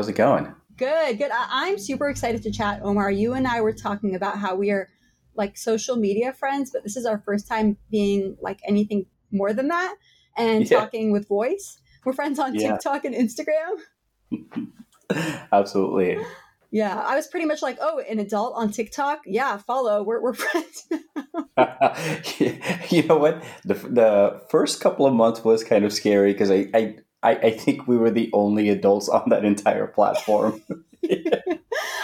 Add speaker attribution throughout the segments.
Speaker 1: How's it going?
Speaker 2: Good, good. I- I'm super excited to chat, Omar. You and I were talking about how we are like social media friends, but this is our first time being like anything more than that and
Speaker 1: Yeah.
Speaker 2: talking with voice. We're friends on
Speaker 1: Yeah.
Speaker 2: TikTok and Instagram.
Speaker 1: Absolutely.
Speaker 2: Yeah, I was pretty much like, oh, an adult on TikTok? Yeah, follow. We're, we're friends.
Speaker 1: you know what? The the first couple of months was kind of scary because I, I I I think we were the only adults on that entire platform.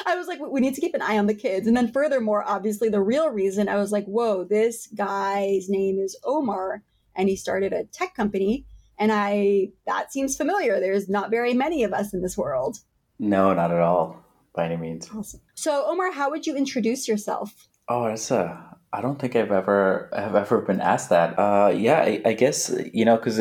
Speaker 2: I was like, we need to keep an eye on the kids. And then, furthermore, obviously, the real reason I was like, whoa, this guy's name is Omar, and he started a tech company. And I, that seems familiar. There's not very many of us in this world.
Speaker 1: no, not at all, by any means.
Speaker 2: Awesome. So, Omar, how would you introduce yourself?
Speaker 1: Oh, that's a. I don't think I've ever have ever been asked that. Uh, yeah, I, I guess you know because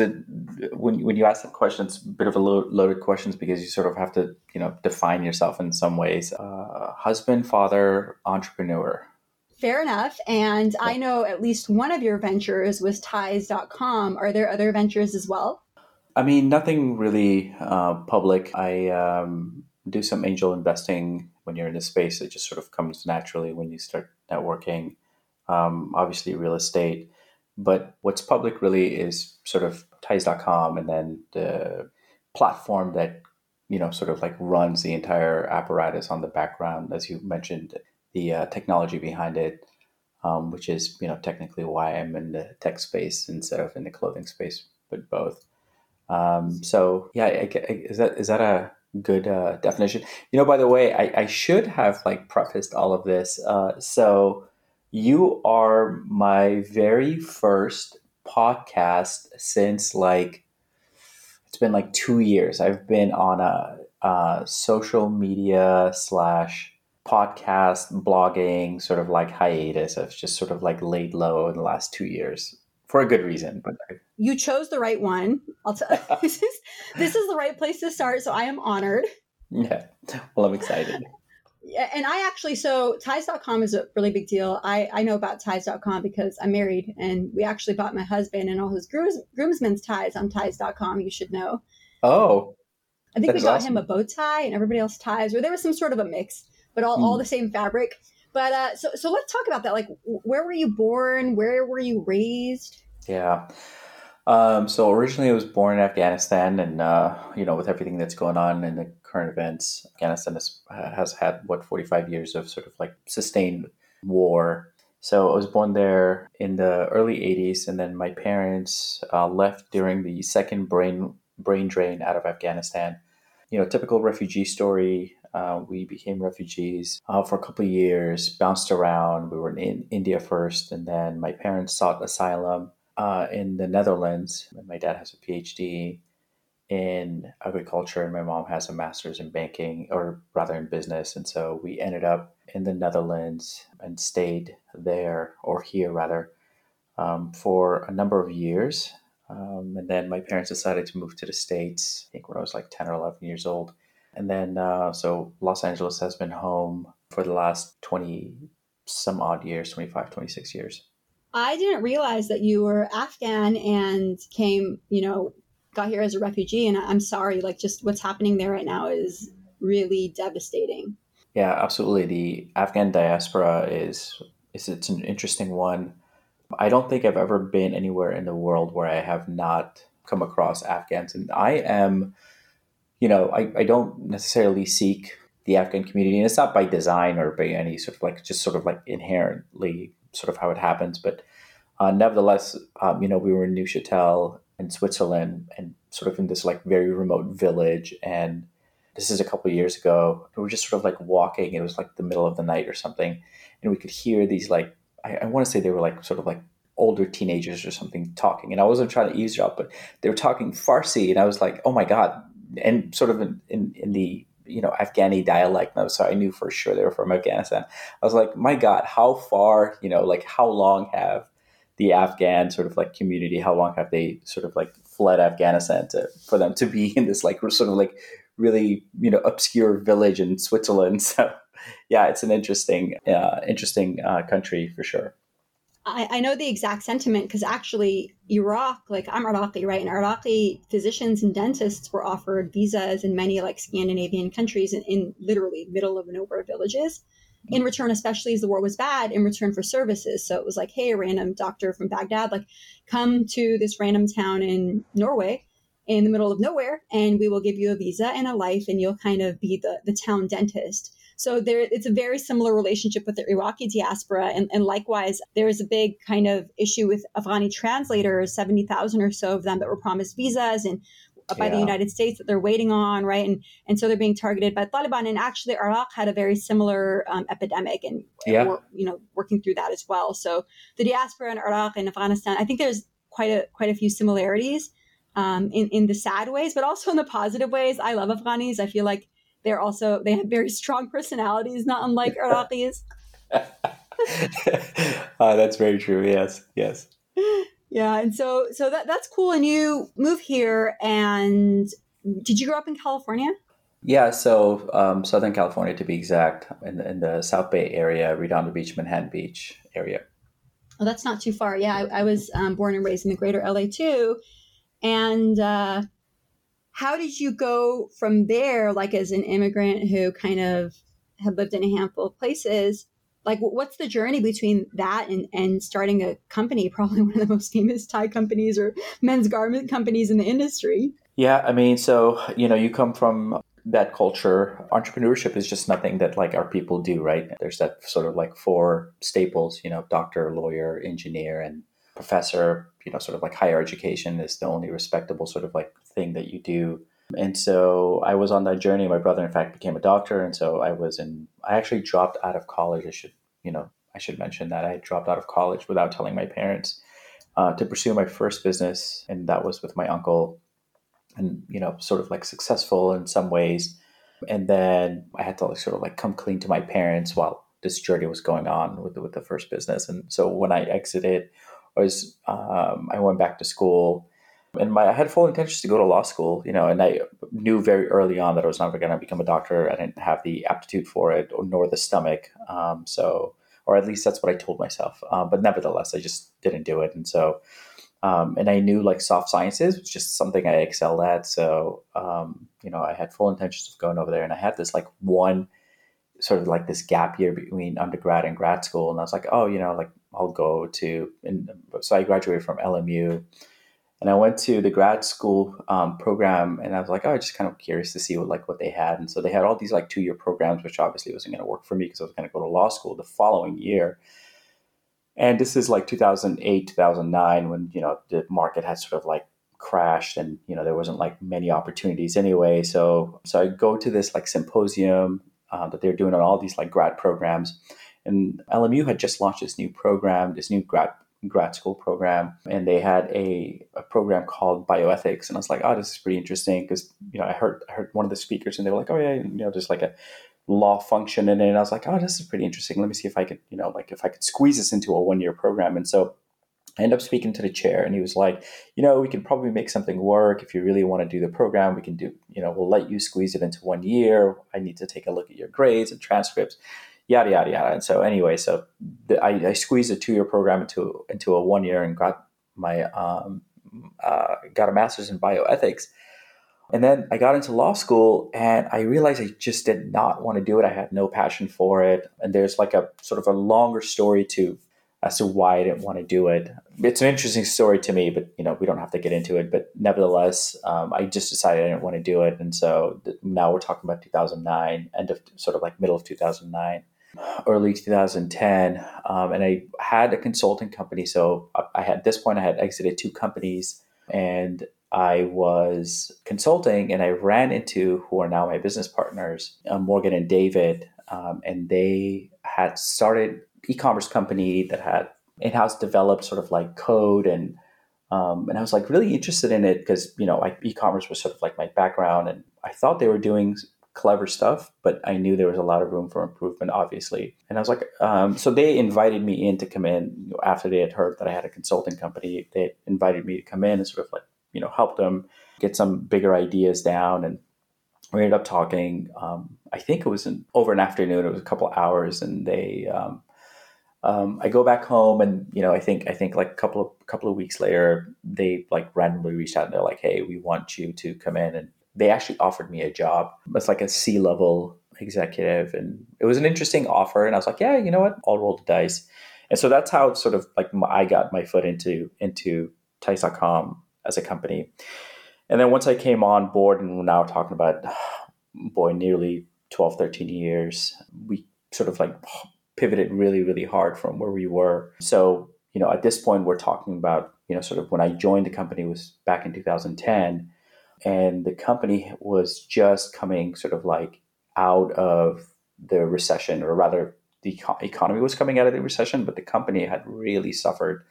Speaker 1: when when you ask that question, it's a bit of a lo- loaded questions because you sort of have to you know define yourself in some ways. Uh, husband, father, entrepreneur.
Speaker 2: Fair enough. And I know at least one of your ventures was ties.com. Are there other ventures as well?
Speaker 1: I mean, nothing really uh, public. I um, do some angel investing when you're in this space. It just sort of comes naturally when you start networking. Um, obviously, real estate. But what's public really is sort of ties.com and then the platform that, you know, sort of like runs the entire apparatus on the background, as you mentioned, the uh, technology behind it, um, which is, you know, technically why I'm in the tech space instead of in the clothing space, but both. Um, so yeah, I, I- is that is that a good uh, definition? You know, by the way, I, I should have like prefaced all of this. Uh, so you are my very first podcast since like it's been like two years. I've been on a, uh social media slash podcast blogging sort of like hiatus. I've just sort of like laid low in the last two years for a good reason, but I,
Speaker 2: You chose the right one. I'll tell this is this is the right place to start. So I am honored.
Speaker 1: Yeah. Well, I'm excited.
Speaker 2: And I actually so ties.com is a really big deal. I I know about ties.com because I'm married and we actually bought my husband and all his grooms, groomsmen's ties on ties.com. You should know.
Speaker 1: Oh,
Speaker 2: I think we got
Speaker 1: awesome.
Speaker 2: him a bow tie and everybody else ties, or there was some sort of a mix, but all, all
Speaker 1: Hmm.
Speaker 2: the same fabric. But uh, so so let's talk about that. Like, where were you born? Where were you raised?
Speaker 1: yeah. Um, so originally I was born in Afghanistan and, uh, you know, with everything that's going on in the current events, Afghanistan has, has had, what, 45 years of sort of like sustained war. So I was born there in the early 80s, and then my parents uh, left during the second brain brain drain out of Afghanistan. You know, typical refugee story. Uh, we became refugees uh, for a couple of years, bounced around. We were in India first, and then my parents sought asylum uh, in the Netherlands. My dad has a PhD in agriculture, and my mom has a master's in banking, or rather in business. And so we ended up in the Netherlands and stayed there, or here rather, um, for a number of years. Um, and then my parents decided to move to the States, I think when I was like 10 or 11 years old. And then, uh, so Los Angeles has been home for the last 20 some odd years 25, 26 years.
Speaker 2: I didn't realize that you were Afghan and came, you know, got here as a refugee. And I'm sorry, like, just what's happening there right now is really devastating.
Speaker 1: Yeah, absolutely. The Afghan diaspora is, is it's an interesting one. I don't think I've ever been anywhere in the world where I have not come across Afghans. And I am, you know, I, I don't necessarily seek the Afghan community, and it's not by design or by any sort of like just sort of like inherently sort of how it happens. But uh, nevertheless, um, you know, we were in Neuchâtel in Switzerland and sort of in this like very remote village. And this is a couple years ago. We were just sort of like walking. It was like the middle of the night or something. And we could hear these like, I, I want to say they were like sort of like older teenagers or something talking. And I wasn't trying to eavesdrop, but they were talking Farsi. And I was like, oh my God. And sort of in, in, in the, you know, Afghani dialect. No, so I knew for sure they were from Afghanistan. I was like, my God, how far, you know, like how long have the Afghan sort of like community, how long have they sort of like fled Afghanistan to, for them to be in this like sort of like really, you know, obscure village in Switzerland. So yeah, it's an interesting, uh, interesting uh, country for sure.
Speaker 2: I, I know the exact sentiment because actually Iraq, like I'm Iraqi, right? And Iraqi physicians and dentists were offered visas in many like Scandinavian countries in, in literally middle of nowhere villages. In return, especially as the war was bad, in return for services. So it was like, hey, a random doctor from Baghdad, like, come to this random town in Norway in the middle of nowhere, and we will give you a visa and a life, and you'll kind of be the, the town dentist. So there, it's a very similar relationship with the Iraqi diaspora. And, and likewise, there is a big kind of issue with Afghani translators, 70,000 or so of them that were promised visas and by yeah. the United States that they're waiting on, right? And and so they're being targeted by Taliban. And actually, Iraq had a very similar um, epidemic, and
Speaker 1: yeah.
Speaker 2: you know, working through that as well. So the diaspora in Iraq and Afghanistan, I think there's quite a quite a few similarities um, in in the sad ways, but also in the positive ways. I love Afghanis. I feel like they're also they have very strong personalities, not unlike Iraqis.
Speaker 1: uh, that's very true. Yes, yes.
Speaker 2: Yeah, and so so that that's cool. And you move here, and did you grow up in California?
Speaker 1: Yeah, so um, Southern California to be exact, in the, in the South Bay area, Redondo Beach, Manhattan Beach area.
Speaker 2: Oh, that's not too far. Yeah, I, I was um, born and raised in the greater LA too. And uh, how did you go from there, like as an immigrant who kind of had lived in a handful of places? Like, what's the journey between that and, and starting a company, probably one of the most famous tie companies or men's garment companies in the industry?
Speaker 1: Yeah, I mean, so, you know, you come from that culture. Entrepreneurship is just nothing that like our people do, right? There's that sort of like four staples, you know, doctor, lawyer, engineer, and professor, you know, sort of like higher education is the only respectable sort of like thing that you do. And so I was on that journey. My brother, in fact, became a doctor. And so I was in, I actually dropped out of college. I should, you know, I should mention that I dropped out of college without telling my parents uh, to pursue my first business. And that was with my uncle and, you know, sort of like successful in some ways. And then I had to like sort of like come clean to my parents while this journey was going on with the, with the first business. And so when I exited I was um, I went back to school, and my I had full intentions to go to law school. You know, and I knew very early on that I was never going to become a doctor. I didn't have the aptitude for it, or nor the stomach. Um, so, or at least that's what I told myself. Um, but nevertheless, I just didn't do it, and so. Um, and I knew like soft sciences was just something I excelled at. So, um, you know, I had full intentions of going over there. And I had this like one sort of like this gap year between undergrad and grad school. And I was like, oh, you know, like I'll go to, and so I graduated from LMU and I went to the grad school um, program and I was like, oh, I just kind of curious to see what like what they had. And so they had all these like two year programs, which obviously wasn't going to work for me because I was going to go to law school the following year. And this is like 2008, 2009 when, you know, the market had sort of like crashed and, you know, there wasn't like many opportunities anyway. So, so I go to this like symposium uh, that they're doing on all these like grad programs and LMU had just launched this new program, this new grad grad school program, and they had a, a program called bioethics. And I was like, oh, this is pretty interesting because you know I heard I heard one of the speakers, and they were like, oh yeah, you know, there's like a law function in it. And I was like, oh, this is pretty interesting. Let me see if I could, you know, like if I could squeeze this into a one year program. And so I ended up speaking to the chair, and he was like, you know, we can probably make something work if you really want to do the program. We can do, you know, we'll let you squeeze it into one year. I need to take a look at your grades and transcripts yada yada yada. And so anyway, so the, I, I squeezed a two year program into into a one year and got my um, uh, got a master's in bioethics. And then I got into law school and I realized I just did not want to do it. I had no passion for it. And there's like a sort of a longer story to as to why I didn't want to do it. It's an interesting story to me, but you know we don't have to get into it. But nevertheless, um, I just decided I didn't want to do it, and so th- now we're talking about 2009, end of sort of like middle of 2009 early 2010 um, and i had a consulting company. So i had at this point i had exited two companies and i was consulting and i ran into who are now my business partners uh, morgan and david um, and they had started e-commerce company that had in-house developed sort of like code and um, and i was like really interested in it because you know like e-commerce was sort of like my background and i thought they were doing clever stuff, but I knew there was a lot of room for improvement, obviously. And I was like, um, so they invited me in to come in after they had heard that I had a consulting company. They invited me to come in and sort of like, you know, help them get some bigger ideas down. And we ended up talking. Um, I think it was an, over an afternoon. It was a couple hours, and they um, um, I go back home, and you know, I think I think like a couple of couple of weeks later, they like randomly reached out and they're like, "Hey, we want you to come in," and they actually offered me a job. It's like a C level executive, and it was an interesting offer. And I was like, "Yeah, you know what? I'll roll the dice." And so that's how sort of like I got my foot into into Ties.com as a company. And then once I came on board, and we're now talking about, boy, nearly 12, 13 years, we sort of like pivoted really, really hard from where we were. So, you know, at this point, we're talking about, you know, sort of when I joined the company was back in 2010, and the company was just coming sort of like out of the recession, or rather, the economy was coming out of the recession, but the company had really suffered.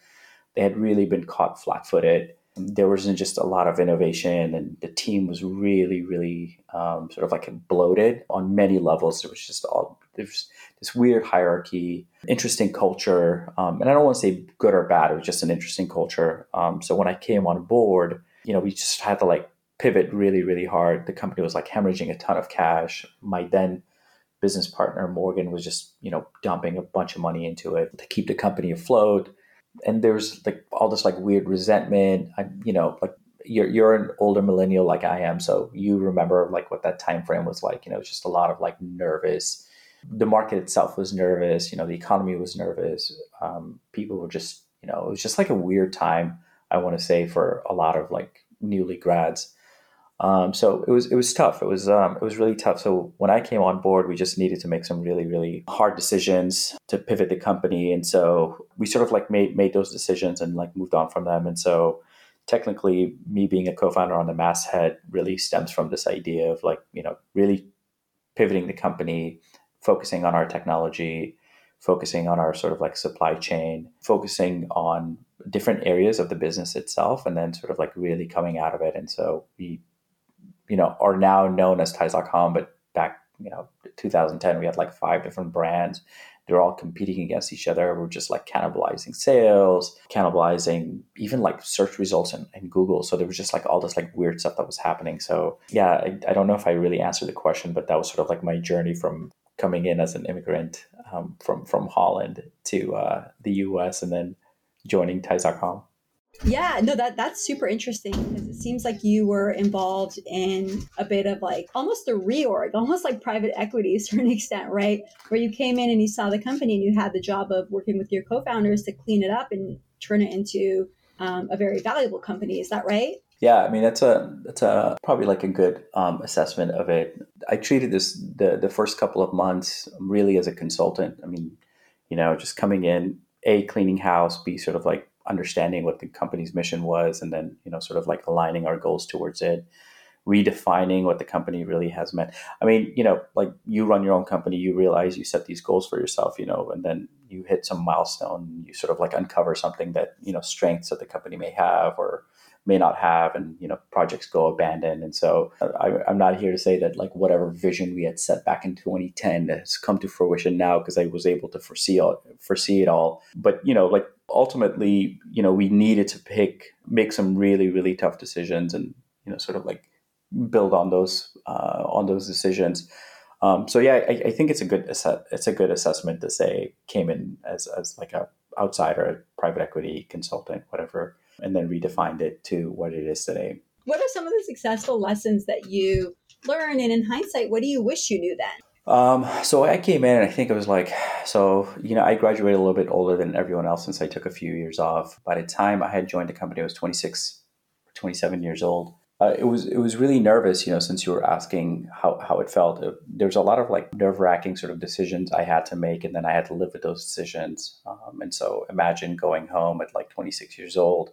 Speaker 1: They had really been caught flat footed there wasn't just a lot of innovation and the team was really really um, sort of like bloated on many levels. There was just all there's this weird hierarchy interesting culture um, and i don't want to say good or bad it was just an interesting culture. Um, so when i came on board you know we just had to like pivot really really hard the company was like hemorrhaging a ton of cash my then business partner morgan was just you know dumping a bunch of money into it to keep the company afloat and there's like all this like weird resentment. I, you know, like you're you're an older millennial like I am, so you remember like what that time frame was like. You know, just a lot of like nervous. The market itself was nervous. You know, the economy was nervous. Um, people were just, you know, it was just like a weird time. I want to say for a lot of like newly grads. Um, so it was it was tough. It was um, it was really tough. So when I came on board, we just needed to make some really really hard decisions to pivot the company, and so we sort of like made made those decisions and like moved on from them. And so technically, me being a co-founder on the masthead really stems from this idea of like you know really pivoting the company, focusing on our technology, focusing on our sort of like supply chain, focusing on different areas of the business itself, and then sort of like really coming out of it. And so we you know, are now known as Ties.com, but back, you know, 2010, we had like five different brands. They're all competing against each other. We're just like cannibalizing sales, cannibalizing even like search results in, Google. So there was just like all this like weird stuff that was happening. So yeah, I, I don't know if I really answered the question, but that was sort of like my journey from coming in as an immigrant um, from from Holland to uh, the U.S. and then joining Ties.com.
Speaker 2: Yeah, no, that that's super interesting because it seems like you were involved in a bit of like almost a reorg, almost like private equities to an extent, right? Where you came in and you saw the company and you had the job of working with your co-founders to clean it up and turn it into um, a very valuable company. Is that right?
Speaker 1: Yeah, I mean that's a that's a probably like a good um, assessment of it. I treated this the the first couple of months really as a consultant. I mean, you know, just coming in, a cleaning house, b sort of like understanding what the company's mission was and then you know sort of like aligning our goals towards it redefining what the company really has meant. I mean you know like you run your own company you realize you set these goals for yourself you know and then you hit some milestone you sort of like uncover something that you know strengths that the company may have or may not have and you know projects go abandoned. And so I, am not here to say that like whatever vision we had set back in 2010 has come to fruition now because i was able to foresee all, foresee it all. But you know like ultimately you know we needed to pick make some really really tough decisions and you know sort of like build on those uh, on those decisions um, so yeah I, I, think it's a good it's a good assessment to say came in as, as like a outsider private equity consultant whatever and then redefined it to what it is today.
Speaker 2: What are some of the successful lessons that you learned? And in hindsight, what do you wish you knew then?
Speaker 1: Um, so I came in and I think it was like, so, you know, I graduated a little bit older than everyone else since I took a few years off. By the time I had joined the company, I was 26, 27 years old uh, it was it was really nervous, you know, since you were asking how, how it felt. Uh, there was a lot of like nerve wracking sort of decisions I had to make, and then I had to live with those decisions. Um, and so, imagine going home at like 26 years old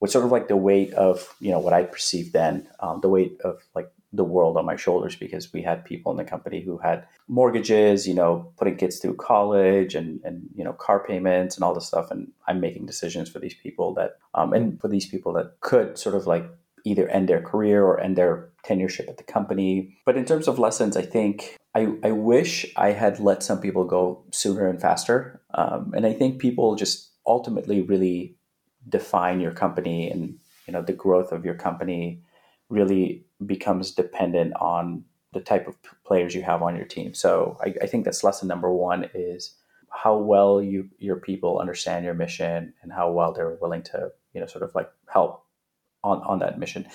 Speaker 1: with sort of like the weight of you know what I perceived then, um, the weight of like the world on my shoulders because we had people in the company who had mortgages, you know, putting kids through college and, and you know, car payments and all this stuff. And I'm making decisions for these people that, um, and for these people that could sort of like either end their career or end their tenureship at the company. But in terms of lessons, I think I, I wish I had let some people go sooner and faster. Um, and I think people just ultimately really define your company and you know the growth of your company really becomes dependent on the type of players you have on your team. So I, I think that's lesson number one is how well you your people understand your mission and how well they're willing to you know sort of like help on on that mission.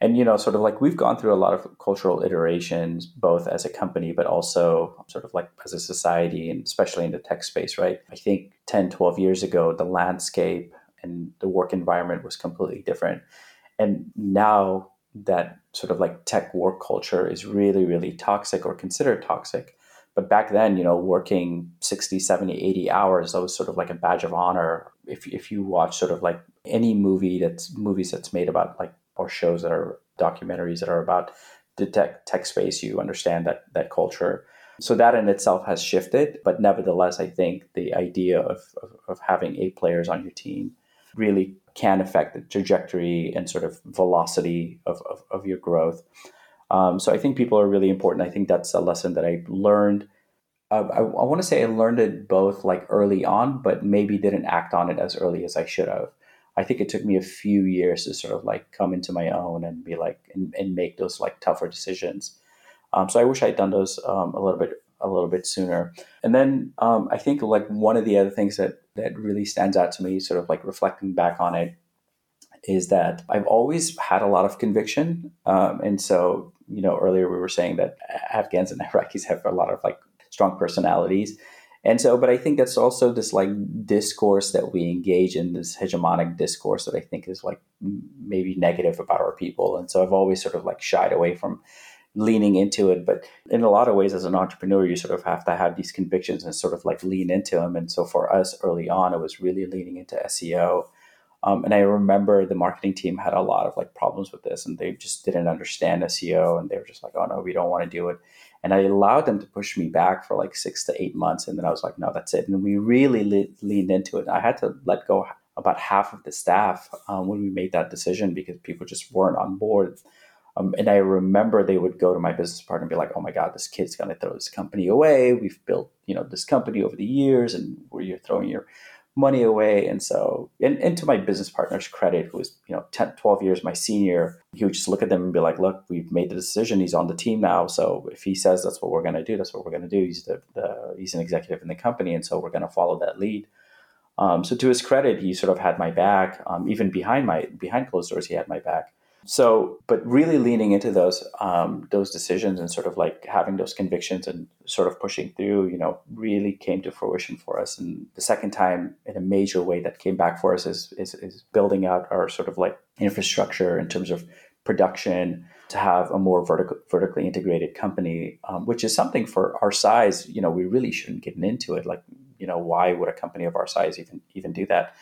Speaker 1: And you know sort of like we've gone through a lot of cultural iterations both as a company but also sort of like as a society and especially in the tech space right? I think 10 12 years ago the landscape and the work environment was completely different. And now that sort of like tech work culture is really really toxic or considered toxic. But back then you know working 60 70 80 hours that was sort of like a badge of honor. If, if you watch sort of like any movie that's movies that's made about like or shows that are documentaries that are about the tech tech space you understand that that culture. So that in itself has shifted but nevertheless i think the idea of, of, of having eight players on your team really can affect the trajectory and sort of velocity of, of, of your growth. Um, so I think people are really important. I think that's a lesson that I learned. Uh, I, I want to say I learned it both like early on, but maybe didn't act on it as early as I should have. I think it took me a few years to sort of like come into my own and be like and, and make those like tougher decisions. Um, so I wish I'd done those um, a little bit a little bit sooner. And then um, I think like one of the other things that that really stands out to me, sort of like reflecting back on it, is that I've always had a lot of conviction. Um, and so, you know, earlier we were saying that Afghans and Iraqis have a lot of like strong personalities. And so, but I think that's also this like discourse that we engage in, this hegemonic discourse that I think is like maybe negative about our people. And so I've always sort of like shied away from leaning into it. But in a lot of ways, as an entrepreneur, you sort of have to have these convictions and sort of like lean into them. And so for us early on, it was really leaning into SEO. Um, and I remember the marketing team had a lot of like problems with this, and they just didn't understand SEO, and they were just like, "Oh no, we don't want to do it." And I allowed them to push me back for like six to eight months, and then I was like, "No, that's it." And we really le- leaned into it. I had to let go about half of the staff um, when we made that decision because people just weren't on board um, and I remember they would go to my business partner and be like, "Oh my God, this kid's going to throw this company away. We've built, you know, this company over the years, and where you're throwing your money away." And so, and, and to my business partner's credit, who was, you know, 10, 12 years my senior, he would just look at them and be like, "Look, we've made the decision. He's on the team now. So if he says that's what we're going to do, that's what we're going to do. He's the, the he's an executive in the company, and so we're going to follow that lead." Um, so to his credit, he sort of had my back. Um, even behind my behind closed doors, he had my back. So, but really leaning into those um, those decisions and sort of like having those convictions and sort of pushing through, you know, really came to fruition for us. And the second time, in a major way, that came back for us is is, is building out our sort of like infrastructure in terms of production to have a more vertical, vertically integrated company, um, which is something for our size. You know, we really shouldn't get into it. Like, you know, why would a company of our size even even do that?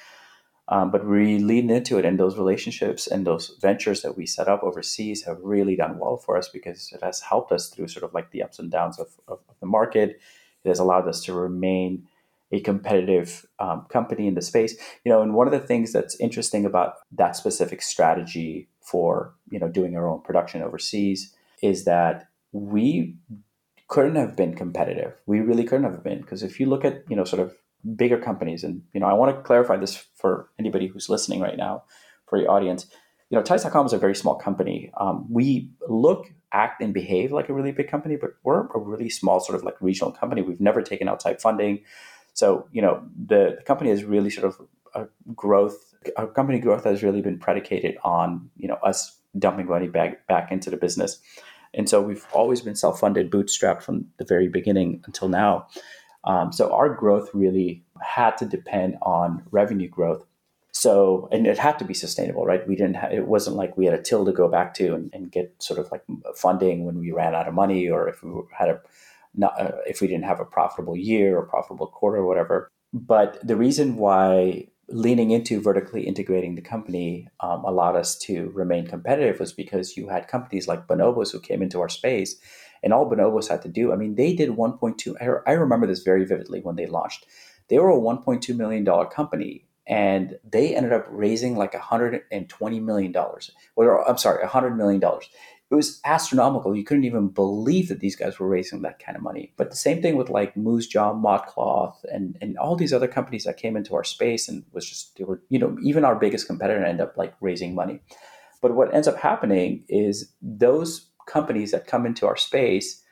Speaker 1: Um, but we lean into it, and those relationships and those ventures that we set up overseas have really done well for us because it has helped us through sort of like the ups and downs of, of, of the market. It has allowed us to remain a competitive um, company in the space. You know, and one of the things that's interesting about that specific strategy for you know doing our own production overseas is that we couldn't have been competitive. We really couldn't have been because if you look at you know sort of bigger companies. And you know, I want to clarify this for anybody who's listening right now, for your audience. You know, Ties.com is a very small company. Um, we look, act, and behave like a really big company, but we're a really small, sort of like regional company. We've never taken outside funding, so you know, the, the company is really sort of a growth. Our company growth has really been predicated on you know us dumping money back back into the business. And so we've always been self-funded, bootstrapped from the very beginning until now. Um, so our growth really had to depend on revenue growth. So, and it had to be sustainable, right? We didn't, it wasn't like we had a till to go back to and, and, get sort of like funding when we ran out of money or if we had a, not, uh, if we didn't have a profitable year or profitable quarter or whatever. But the reason why leaning into vertically integrating the company um, allowed us to remain competitive was because you had companies like Bonobos who came into our space and all Bonobos had to do, I mean, they did 1.2. I remember this very vividly when they launched. They were a 1.2 million dollar company, and they ended up raising like 120 million dollars. Or I'm sorry, 100 million dollars. It was astronomical. You couldn't even believe that these guys were raising that kind of money. But the same thing with like Moosejaw, ModCloth, and and all these other companies that came into our space and was just they were you know even our biggest competitor ended up like raising money. But what ends up happening is those companies that come into our space,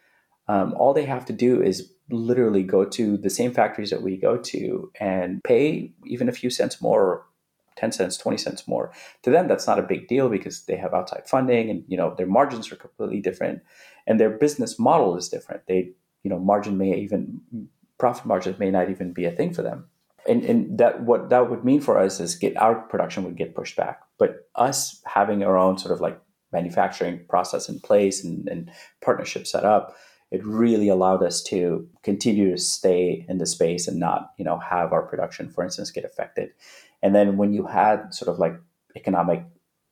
Speaker 1: um, all they have to do is literally go to the same factories that we go to and pay even a few cents more 10 cents 20 cents more. To them that's not a big deal because they have outside funding and you know their margins are completely different and their business model is different. They you know margin may even profit margins may not even be a thing for them. And, and that what that would mean for us is get our production would get pushed back. But us having our own sort of like manufacturing process in place and, and partnership set up it really allowed us to continue to stay in the space and not you know have our production for instance get affected and then when you had sort of like economic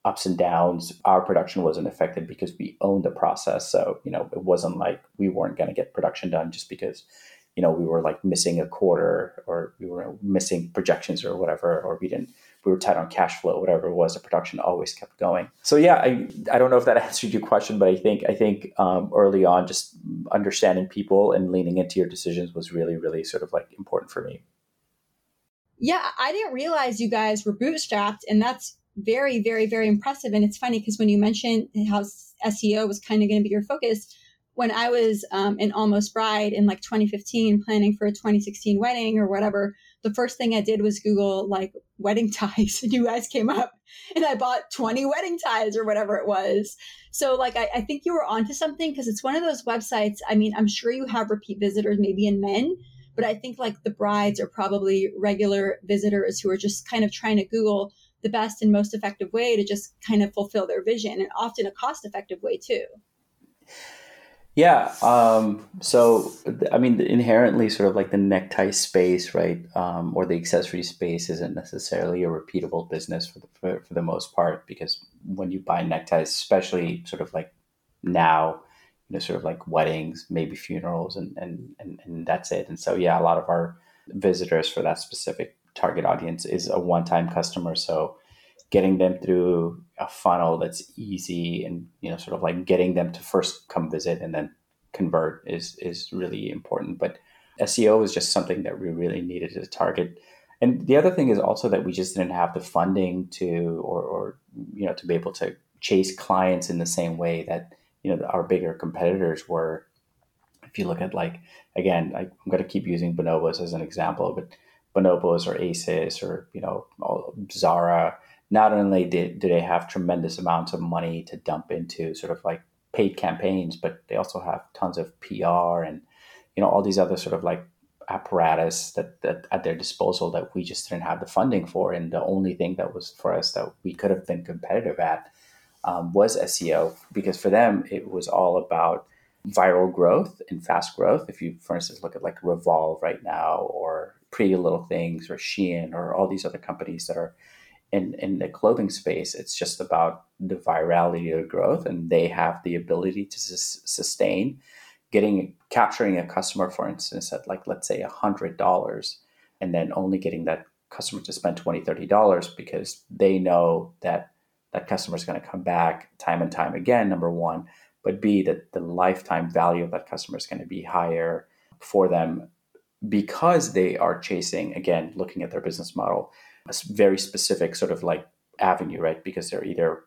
Speaker 1: ups and downs, our production wasn't affected because we owned the process. So, you know, it wasn't like we weren't going to get production done just because, you know, we were like missing a quarter or we were missing projections or whatever, or we didn't, we were tight on cash flow, whatever it was, the production always kept going. So yeah, I, I don't know if that answered your question, but I think, I think um, early on, just understanding people and leaning into your decisions was really, really sort of like important for me.
Speaker 2: Yeah, I didn't realize you guys were bootstrapped, and that's very, very, very impressive. And it's funny because when you mentioned how SEO was kind of going to be your focus, when I was um, an almost bride in like 2015, planning for a 2016 wedding or whatever, the first thing I did was Google like wedding ties, and you guys came up, and I bought 20 wedding ties or whatever it was. So, like, I, I think you were onto something because it's one of those websites. I mean, I'm sure you have repeat visitors, maybe in men, but I think like the brides are probably regular visitors who are just kind of trying to Google the best and most effective way to just kind of fulfill their vision and often a cost effective way too.
Speaker 1: Yeah. Um, so, I mean, inherently, sort of like the necktie space, right, um, or the accessory space isn't necessarily a repeatable business for the, for, for the most part because when you buy neckties, especially sort of like now, you know, sort of like weddings, maybe funerals, and and and, and that's it. And so, yeah, a lot of our visitors for that specific target audience is a one-time customer. So, getting them through a funnel that's easy, and you know, sort of like getting them to first come visit and then convert is is really important. But SEO is just something that we really needed to target. And the other thing is also that we just didn't have the funding to, or, or you know, to be able to chase clients in the same way that you know our bigger competitors were if you look at like again I, am going to keep using bonobos as an example but bonobos or ASOS or you know zara not only did, do they have tremendous amounts of money to dump into sort of like paid campaigns but they also have tons of pr and you know all these other sort of like apparatus that, that at their disposal that we just didn't have the funding for and the only thing that was for us that we could have been competitive at um, was SEO because for them it was all about viral growth and fast growth. If you, for instance, look at like Revolve right now, or Pretty Little Things, or Shein, or all these other companies that are in in the clothing space, it's just about the virality of growth, and they have the ability to sustain getting capturing a customer, for instance, at like let's say a hundred dollars, and then only getting that customer to spend 20 30 dollars because they know that that customer is going to come back time and time again, number one. But B, that the lifetime value of that customer is going to be higher for them because they are chasing, again, looking at their business model, a very specific sort of like avenue, right? Because they're either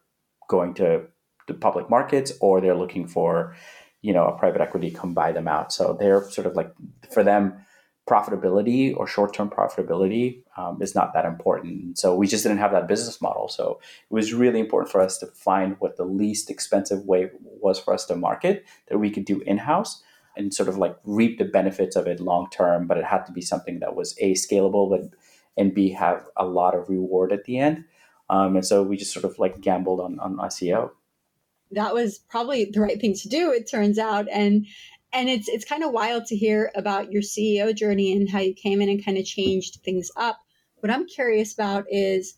Speaker 1: going to the public markets or they're looking for, you know, a private equity come buy them out. So they're sort of like, for them, profitability or short-term profitability um, is not that important. So we just didn't have that business model. So it was really important for us to find what the least expensive way was for us to market that we could do in-house and sort of like reap the benefits of it long term. But it had to be something that was a scalable, but and b have a lot of reward at the end. Um, and so we just sort of like gambled on on SEO.
Speaker 2: That was probably the right thing to do. It turns out, and and it's it's kind of wild to hear about your CEO journey and how you came in and kind of changed things up. What I'm curious about is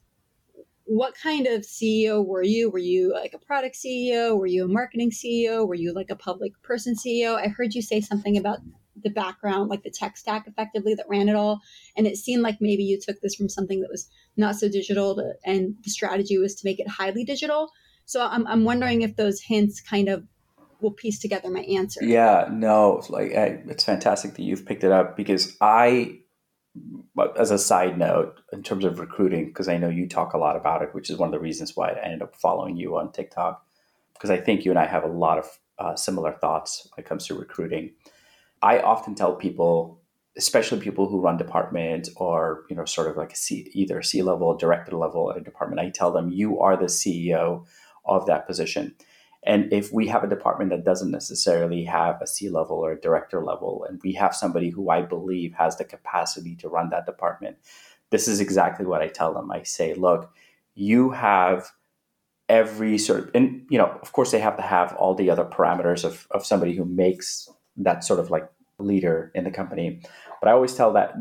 Speaker 2: what kind of CEO were you? Were you like a product CEO? Were you a marketing CEO? Were you like a public person CEO? I heard you say something about the background, like the tech stack effectively that ran it all. And it seemed like maybe you took this from something that was not so digital to, and the strategy was to make it highly digital. So I'm, I'm wondering if those hints kind of will piece together my answer.
Speaker 1: Yeah, no, like I, it's fantastic that you've picked it up because I, as a side note, in terms of recruiting, because I know you talk a lot about it, which is one of the reasons why I ended up following you on TikTok, because I think you and I have a lot of uh, similar thoughts when it comes to recruiting. I often tell people, especially people who run departments or you know sort of like a C, either C level, director level at a department, I tell them you are the CEO of that position. And if we have a department that doesn't necessarily have a C level or a director level, and we have somebody who I believe has the capacity to run that department, this is exactly what I tell them. I say, look, you have every sort of, and you know, of course, they have to have all the other parameters of, of somebody who makes that sort of like leader in the company. But I always tell that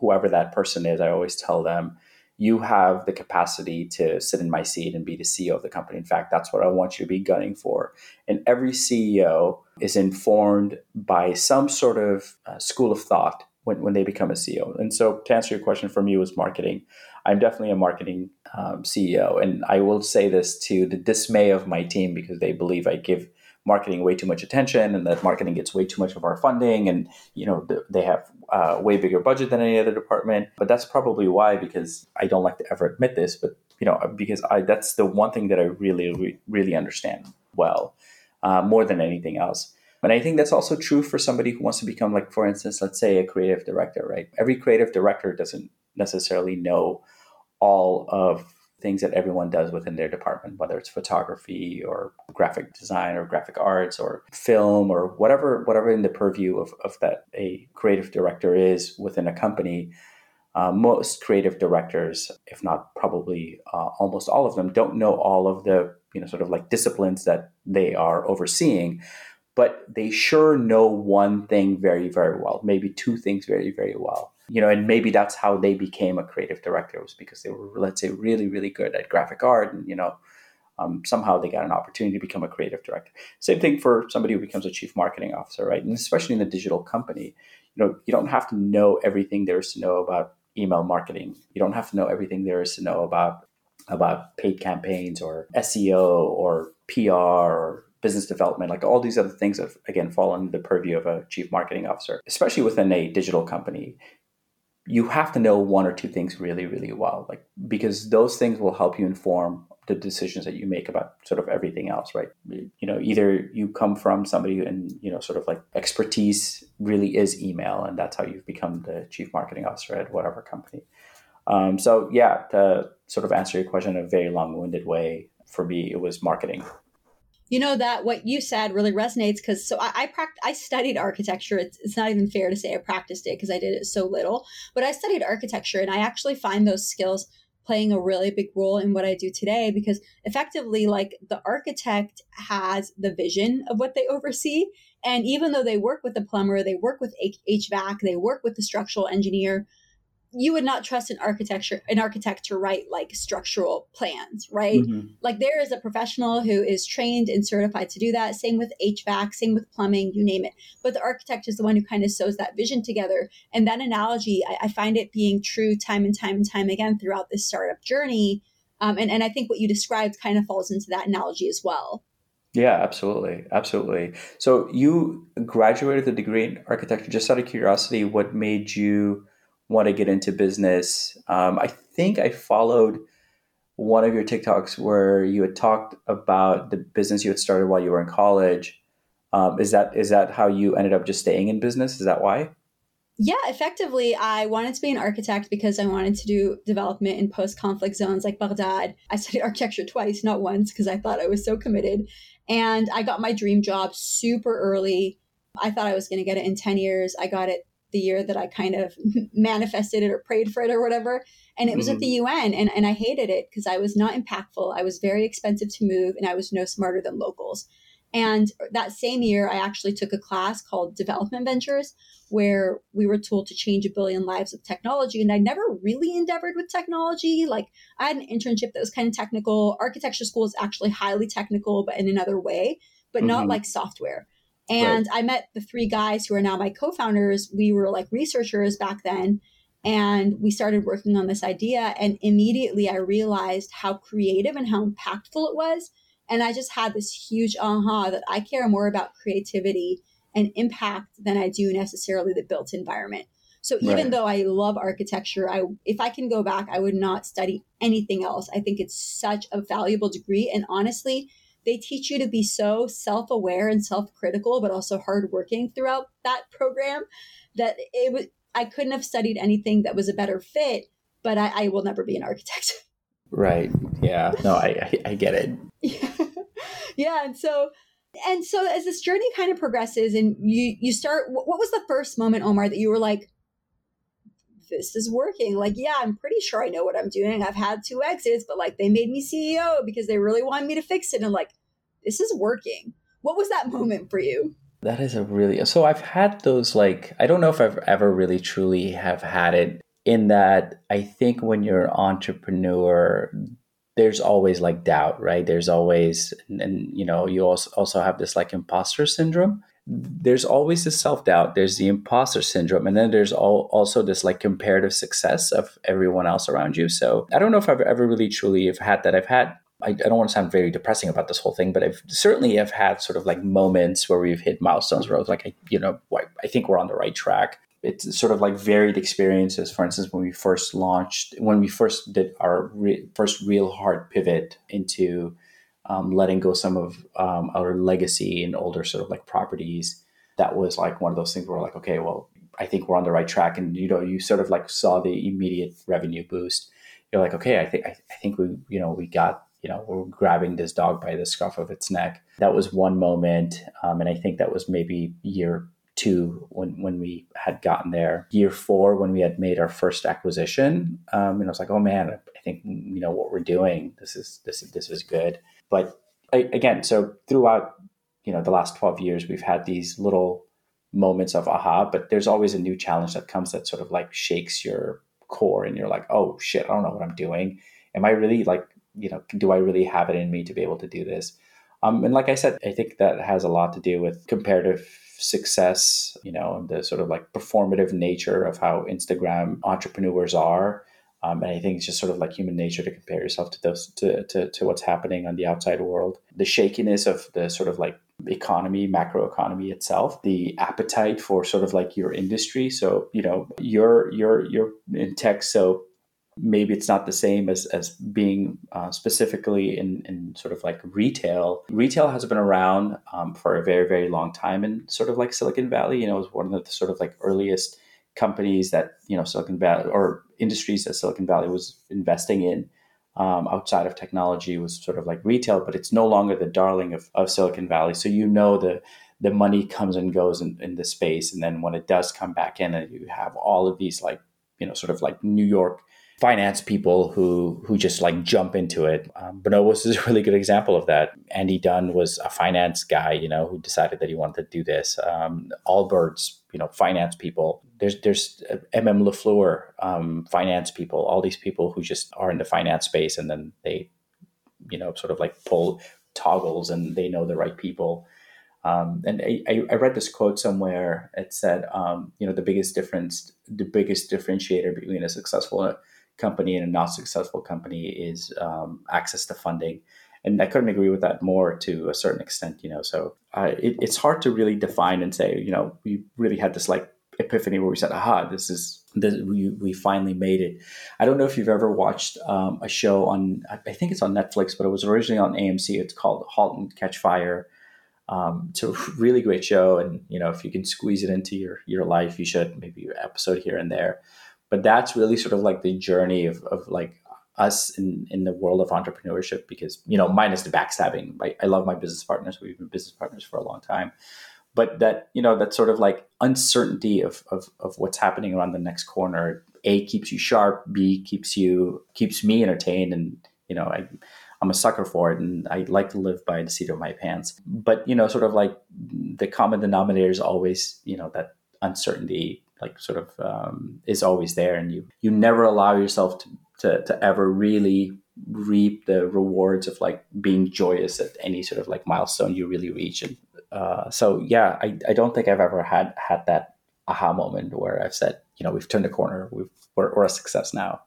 Speaker 1: whoever that person is, I always tell them, you have the capacity to sit in my seat and be the CEO of the company. In fact, that's what I want you to be gunning for. And every CEO is informed by some sort of uh, school of thought when, when they become a CEO. And so, to answer your question for me, was marketing. I'm definitely a marketing um, CEO. And I will say this to the dismay of my team because they believe I give marketing way too much attention and that marketing gets way too much of our funding and you know they have uh, way bigger budget than any other department. But that's probably why because i don't like to ever admit this but you know because i that's the one thing that i really really understand well uh, more than anything else. And i think that's also true for somebody who wants to become like for instance let's say a creative director right? Every creative director doesn't necessarily know all of things that everyone does within their department, whether it's photography or graphic design or graphic arts or film or whatever, whatever in the purview of, of that a creative director is within a company. Uh, most creative directors, if not probably uh, almost all of them, don't know all of the you know sort of like disciplines that they are overseeing, but they sure know one thing very very well, maybe two things very very well you know, and maybe that's how they became a creative director was because they were, let's say, really, really good at graphic art, and you know, um, somehow they got an opportunity to become a creative director. Same thing for somebody who becomes a chief marketing officer, right? And especially in a digital company, you know, you don't have to know everything there is to know about email marketing. You don't have to know everything there is to know about about paid campaigns or SEO or PR or business development, like all these other things that again fall under the purview of a chief marketing officer, especially within a digital company you have to know one or two things really, really well, like because those things will help you inform the decisions that you make about sort of everything else, right? You know, either you come from somebody and you know, sort of like expertise really is email, and that's how you've become the chief marketing officer at whatever company. Um, so yeah, to sort of answer your question in a very long-winded way, for me, it was marketing
Speaker 2: you know that what you said really resonates because so I I, pract- I studied architecture. It's, it's not even fair to say I practiced it because I did it so little, but I studied architecture and I actually find those skills playing a really big role in what I do today because effectively like the architect has the vision of what they oversee and even though they work with the plumber, they work with H- HVAC, they work with the structural engineer, you would not trust an architecture an architect to write like structural plans right mm-hmm. like there is a professional who is trained and certified to do that same with hvac same with plumbing you name it but the architect is the one who kind of sews that vision together and that analogy i, I find it being true time and time and time again throughout this startup journey um, and, and i think what you described kind of falls into that analogy as well
Speaker 1: yeah, absolutely. Absolutely. So you graduated the degree in architecture. Just out of curiosity, what made you want to get into business. Um, I think I followed one of your TikToks where you had talked about the business you had started while you were in college. Um, is that is that how you ended up just staying in business? Is that why?
Speaker 2: Yeah, effectively, I wanted to be an architect because I wanted to do development in post conflict zones like Baghdad. I studied architecture twice, not once, because I thought I was so committed. And I got my dream job super early. I thought I was going to get it in 10 years. I got it the year that I kind of manifested it or prayed for it or whatever. And it was mm-hmm. at the UN and, and I hated it because I was not impactful. I was very expensive to move and I was no smarter than locals. And that same year, I actually took a class called Development Ventures, where we were told to change a billion lives with technology. And I never really endeavored with technology. Like I had an internship that was kind of technical. Architecture school is actually highly technical, but in another way, but mm-hmm. not like software. And right. I met the three guys who are now my co founders. We were like researchers back then. And we started working on this idea. And immediately I realized how creative and how impactful it was. And I just had this huge aha that I care more about creativity and impact than I do necessarily the built environment. So even right. though I love architecture, I if I can go back, I would not study anything else. I think it's such a valuable degree. And honestly, they teach you to be so self-aware and self-critical but also hardworking throughout that program that it was i couldn't have studied anything that was a better fit but i, I will never be an architect.
Speaker 1: Right. Yeah. No i i, I get it.
Speaker 2: Yeah. yeah and so and so as this journey kind of progresses and you you start what was the first moment omar that you were like this is working. Like, yeah, I'm pretty sure I know what I'm doing. I've had two exits, but like they made me CEO because they really wanted me to fix it. And like, this is working. What was that moment for you?
Speaker 1: That is a really so I've had those like I don't know if I've ever really truly have had it in that I think when you're an entrepreneur there's always like doubt, right? There's always and, and you know, you also also have this like imposter syndrome there's always this self doubt. There's the imposter syndrome, and then there's all, also this like comparative success of everyone else around you. So I don't know if I've ever really truly have had that. I've had. I, I don't want to sound very depressing about this whole thing, but I've certainly have had sort of like moments where we've hit milestones where I was like, I, you know, I think we're on the right track. It's sort of like varied experiences. For instance, when we first launched, when we first did our re- first real hard pivot into um, letting go some of um, our legacy and older sort of like properties. That was like one of those things where like, okay, well, I think we're on the right track. And you know, you sort of like saw the immediate revenue boost. You're like, okay, I think I, I think we, you know, we got, you know, we're grabbing this dog by the scruff of its neck. That was one moment, um, and I think that was maybe year two when when we had gotten there. Year four when we had made our first acquisition, um, and I was like, oh man, I think you know what we're doing. This is this is this is good. But again, so throughout you know the last 12 years, we've had these little moments of aha, but there's always a new challenge that comes that sort of like shakes your core and you're like, oh shit, I don't know what I'm doing. Am I really like, you know, do I really have it in me to be able to do this? Um, and like I said, I think that has a lot to do with comparative success, you know, and the sort of like performative nature of how Instagram entrepreneurs are. Um, and I think it's just sort of like human nature to compare yourself to those to, to, to what's happening on the outside world. The shakiness of the sort of like economy, macro economy itself, the appetite for sort of like your industry. So, you know, you're you're you're in tech, so maybe it's not the same as as being uh, specifically in in sort of like retail. Retail has been around um, for a very very long time in sort of like Silicon Valley. You know, it was one of the sort of like earliest companies that you know Silicon Valley or industries that Silicon Valley was investing in um, outside of technology was sort of like retail, but it's no longer the darling of, of Silicon Valley. So you know the the money comes and goes in, in the space, and then when it does come back in, and you have all of these like you know sort of like New York finance people who who just like jump into it. Um, Bonobos is a really good example of that. Andy Dunn was a finance guy, you know, who decided that he wanted to do this. Um, Allbirds, you know, finance people. There's there's MM Lafleur, um, finance people. All these people who just are in the finance space, and then they, you know, sort of like pull toggles, and they know the right people. Um, and I, I, read this quote somewhere. It said, um, you know, the biggest difference, the biggest differentiator between a successful company and a not successful company is um, access to funding. And I couldn't agree with that more to a certain extent, you know. So uh, it, it's hard to really define and say, you know, we really had this like epiphany where we said, aha, this is this, we, we finally made it. I don't know if you've ever watched um, a show on, I think it's on Netflix, but it was originally on AMC. It's called Halt and Catch Fire. Um, it's a really great show, and you know if you can squeeze it into your your life, you should maybe an episode here and there but that's really sort of like the journey of, of like us in, in the world of entrepreneurship because you know minus the backstabbing I, I love my business partners we've been business partners for a long time but that you know that sort of like uncertainty of, of of what's happening around the next corner a keeps you sharp b keeps you keeps me entertained and you know i i'm a sucker for it and i like to live by the seat of my pants. But you know sort of like the common denominator is always you know that uncertainty like sort of um, is always there and you you never allow yourself to, to to ever really reap the rewards of like being joyous at any sort of like milestone you really reach and uh, so yeah I, I don't think i've ever had had that aha moment where i've said you know we've turned a corner we've we're, we're a success now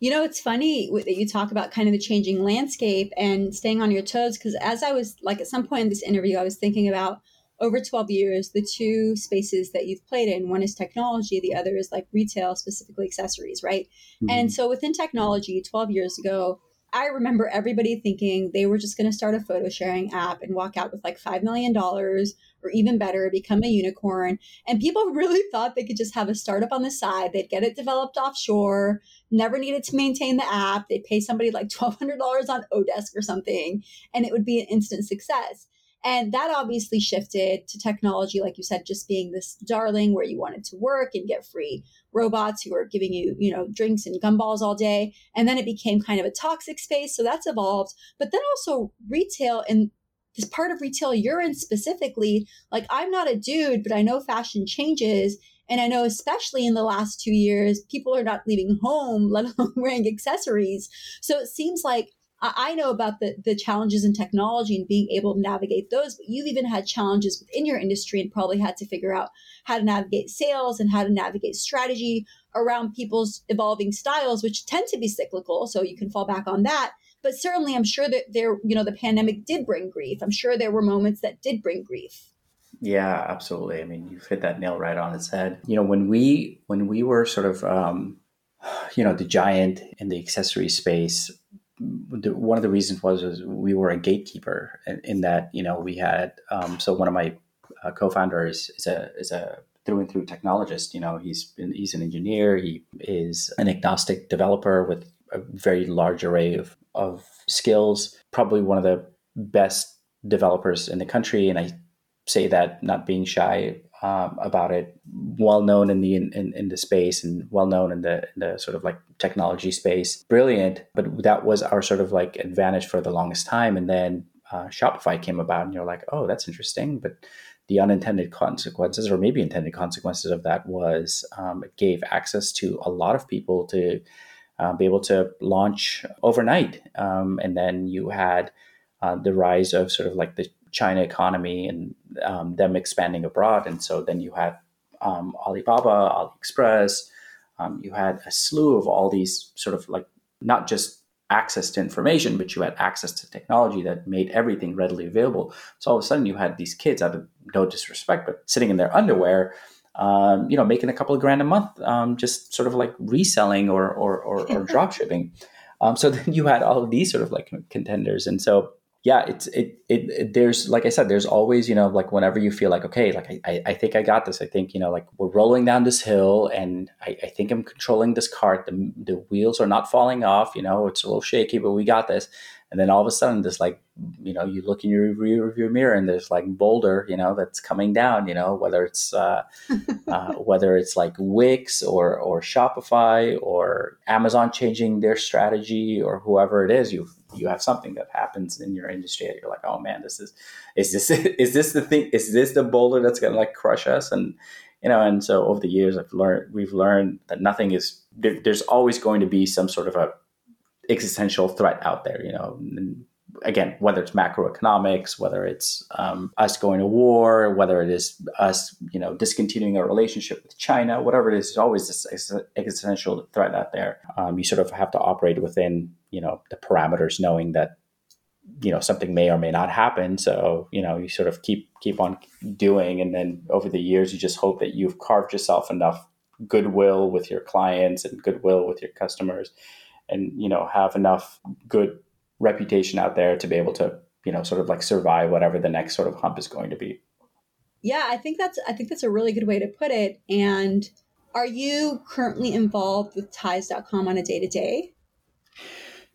Speaker 2: you know, it's funny that you talk about kind of the changing landscape and staying on your toes. Because as I was like at some point in this interview, I was thinking about over 12 years, the two spaces that you've played in, one is technology, the other is like retail, specifically accessories, right? Mm-hmm. And so within technology, 12 years ago, I remember everybody thinking they were just going to start a photo sharing app and walk out with like $5 million or even better, become a unicorn. And people really thought they could just have a startup on the side. They'd get it developed offshore, never needed to maintain the app. They'd pay somebody like $1,200 on Odesk or something, and it would be an instant success. And that obviously shifted to technology, like you said, just being this darling where you wanted to work and get free robots who are giving you, you know, drinks and gumballs all day. And then it became kind of a toxic space. So that's evolved. But then also retail and this part of retail you're in specifically, like I'm not a dude, but I know fashion changes. And I know, especially in the last two years, people are not leaving home, let alone wearing accessories. So it seems like I know about the, the challenges in technology and being able to navigate those, but you've even had challenges within your industry and probably had to figure out how to navigate sales and how to navigate strategy around people's evolving styles, which tend to be cyclical. So you can fall back on that. But certainly, I'm sure that there, you know, the pandemic did bring grief. I'm sure there were moments that did bring grief.
Speaker 1: Yeah, absolutely. I mean, you've hit that nail right on its head. You know, when we when we were sort of, um, you know, the giant in the accessory space, the, one of the reasons was, was we were a gatekeeper in, in that you know we had um, so one of my uh, co-founders is a is a through and through technologist you know he's been, he's an engineer he is an agnostic developer with a very large array of, of skills probably one of the best developers in the country. And i say that not being shy um, about it, well known in the in, in, the space and well known in the, in the sort of like technology space. Brilliant, but that was our sort of like advantage for the longest time. And then uh, Shopify came about, and you're like, oh, that's interesting. But the unintended consequences, or maybe intended consequences of that, was um, it gave access to a lot of people to uh, be able to launch overnight. Um, and then you had uh, the rise of sort of like the China economy and um, them expanding abroad. And so then you had um, Alibaba, AliExpress, um, you had a slew of all these sort of like not just access to information, but you had access to technology that made everything readily available. So all of a sudden you had these kids, out of no disrespect, but sitting in their underwear. Um, you know, making a couple of grand a month, um, just sort of like reselling or or, or, or drop shipping. Um, so then you had all of these sort of like contenders, and so yeah, it's it, it, it there's like I said, there's always you know like whenever you feel like okay, like I I think I got this. I think you know like we're rolling down this hill, and I, I think I'm controlling this cart. The the wheels are not falling off. You know, it's a little shaky, but we got this. And then all of a sudden, this like you know you look in your rear view mirror, and there's like boulder, you know, that's coming down. You know, whether it's uh, uh, whether it's like Wix or or Shopify or Amazon changing their strategy or whoever it is, you you have something that happens in your industry that you're like, oh man, this is is this is this the thing? Is this the boulder that's gonna like crush us? And you know, and so over the years, I've learned we've learned that nothing is there, there's always going to be some sort of a existential threat out there. You know, and again, whether it's macroeconomics, whether it's um, us going to war, whether it is us, you know, discontinuing our relationship with China, whatever it is, there's always this existential threat out there. Um, you sort of have to operate within, you know, the parameters, knowing that, you know, something may or may not happen. So, you know, you sort of keep keep on doing, and then over the years, you just hope that you've carved yourself enough goodwill with your clients and goodwill with your customers and you know have enough good reputation out there to be able to you know sort of like survive whatever the next sort of hump is going to be.
Speaker 2: Yeah i think that's i think that's a really good way to put it. And are you currently involved with ties.com on a day-to-day?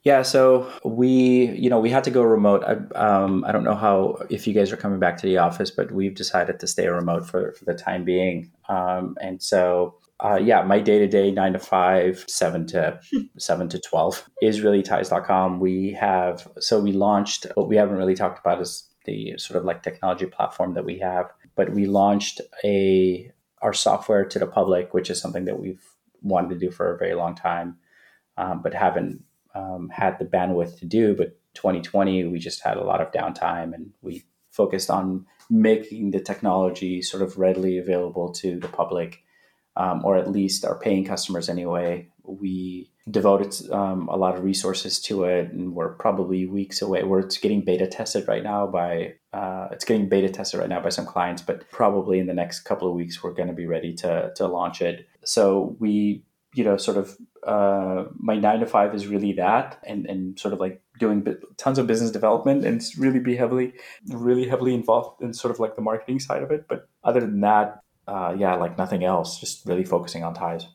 Speaker 1: Yeah so we you know we had to go remote. I, um, I don't know how if you guys are coming back to the office but we've decided to stay remote for, for the time being. Um, and so uh, yeah, my day to day, nine to five, seven to seven to 12 is really ties.com. We have, so we launched, what we haven't really talked about is the sort of like technology platform that we have, but we launched a, our software to the public, which is something that we've wanted to do for a very long time, um, but haven't um, had the bandwidth to do. But 2020, we just had a lot of downtime and we focused on making the technology sort of readily available to the public um, or at least our paying customers anyway. We devoted um, a lot of resources to it, and we're probably weeks away. We're it's getting beta tested right now by uh, it's getting beta tested right now by some clients, but probably in the next couple of weeks we're going to be ready to to launch it. So we you know, sort of uh, my nine to five is really that, and and sort of like doing tons of business development and really be heavily, really heavily involved in sort of like the marketing side of it. But other than that, uh, yeah, like nothing else. Just really focusing on ties.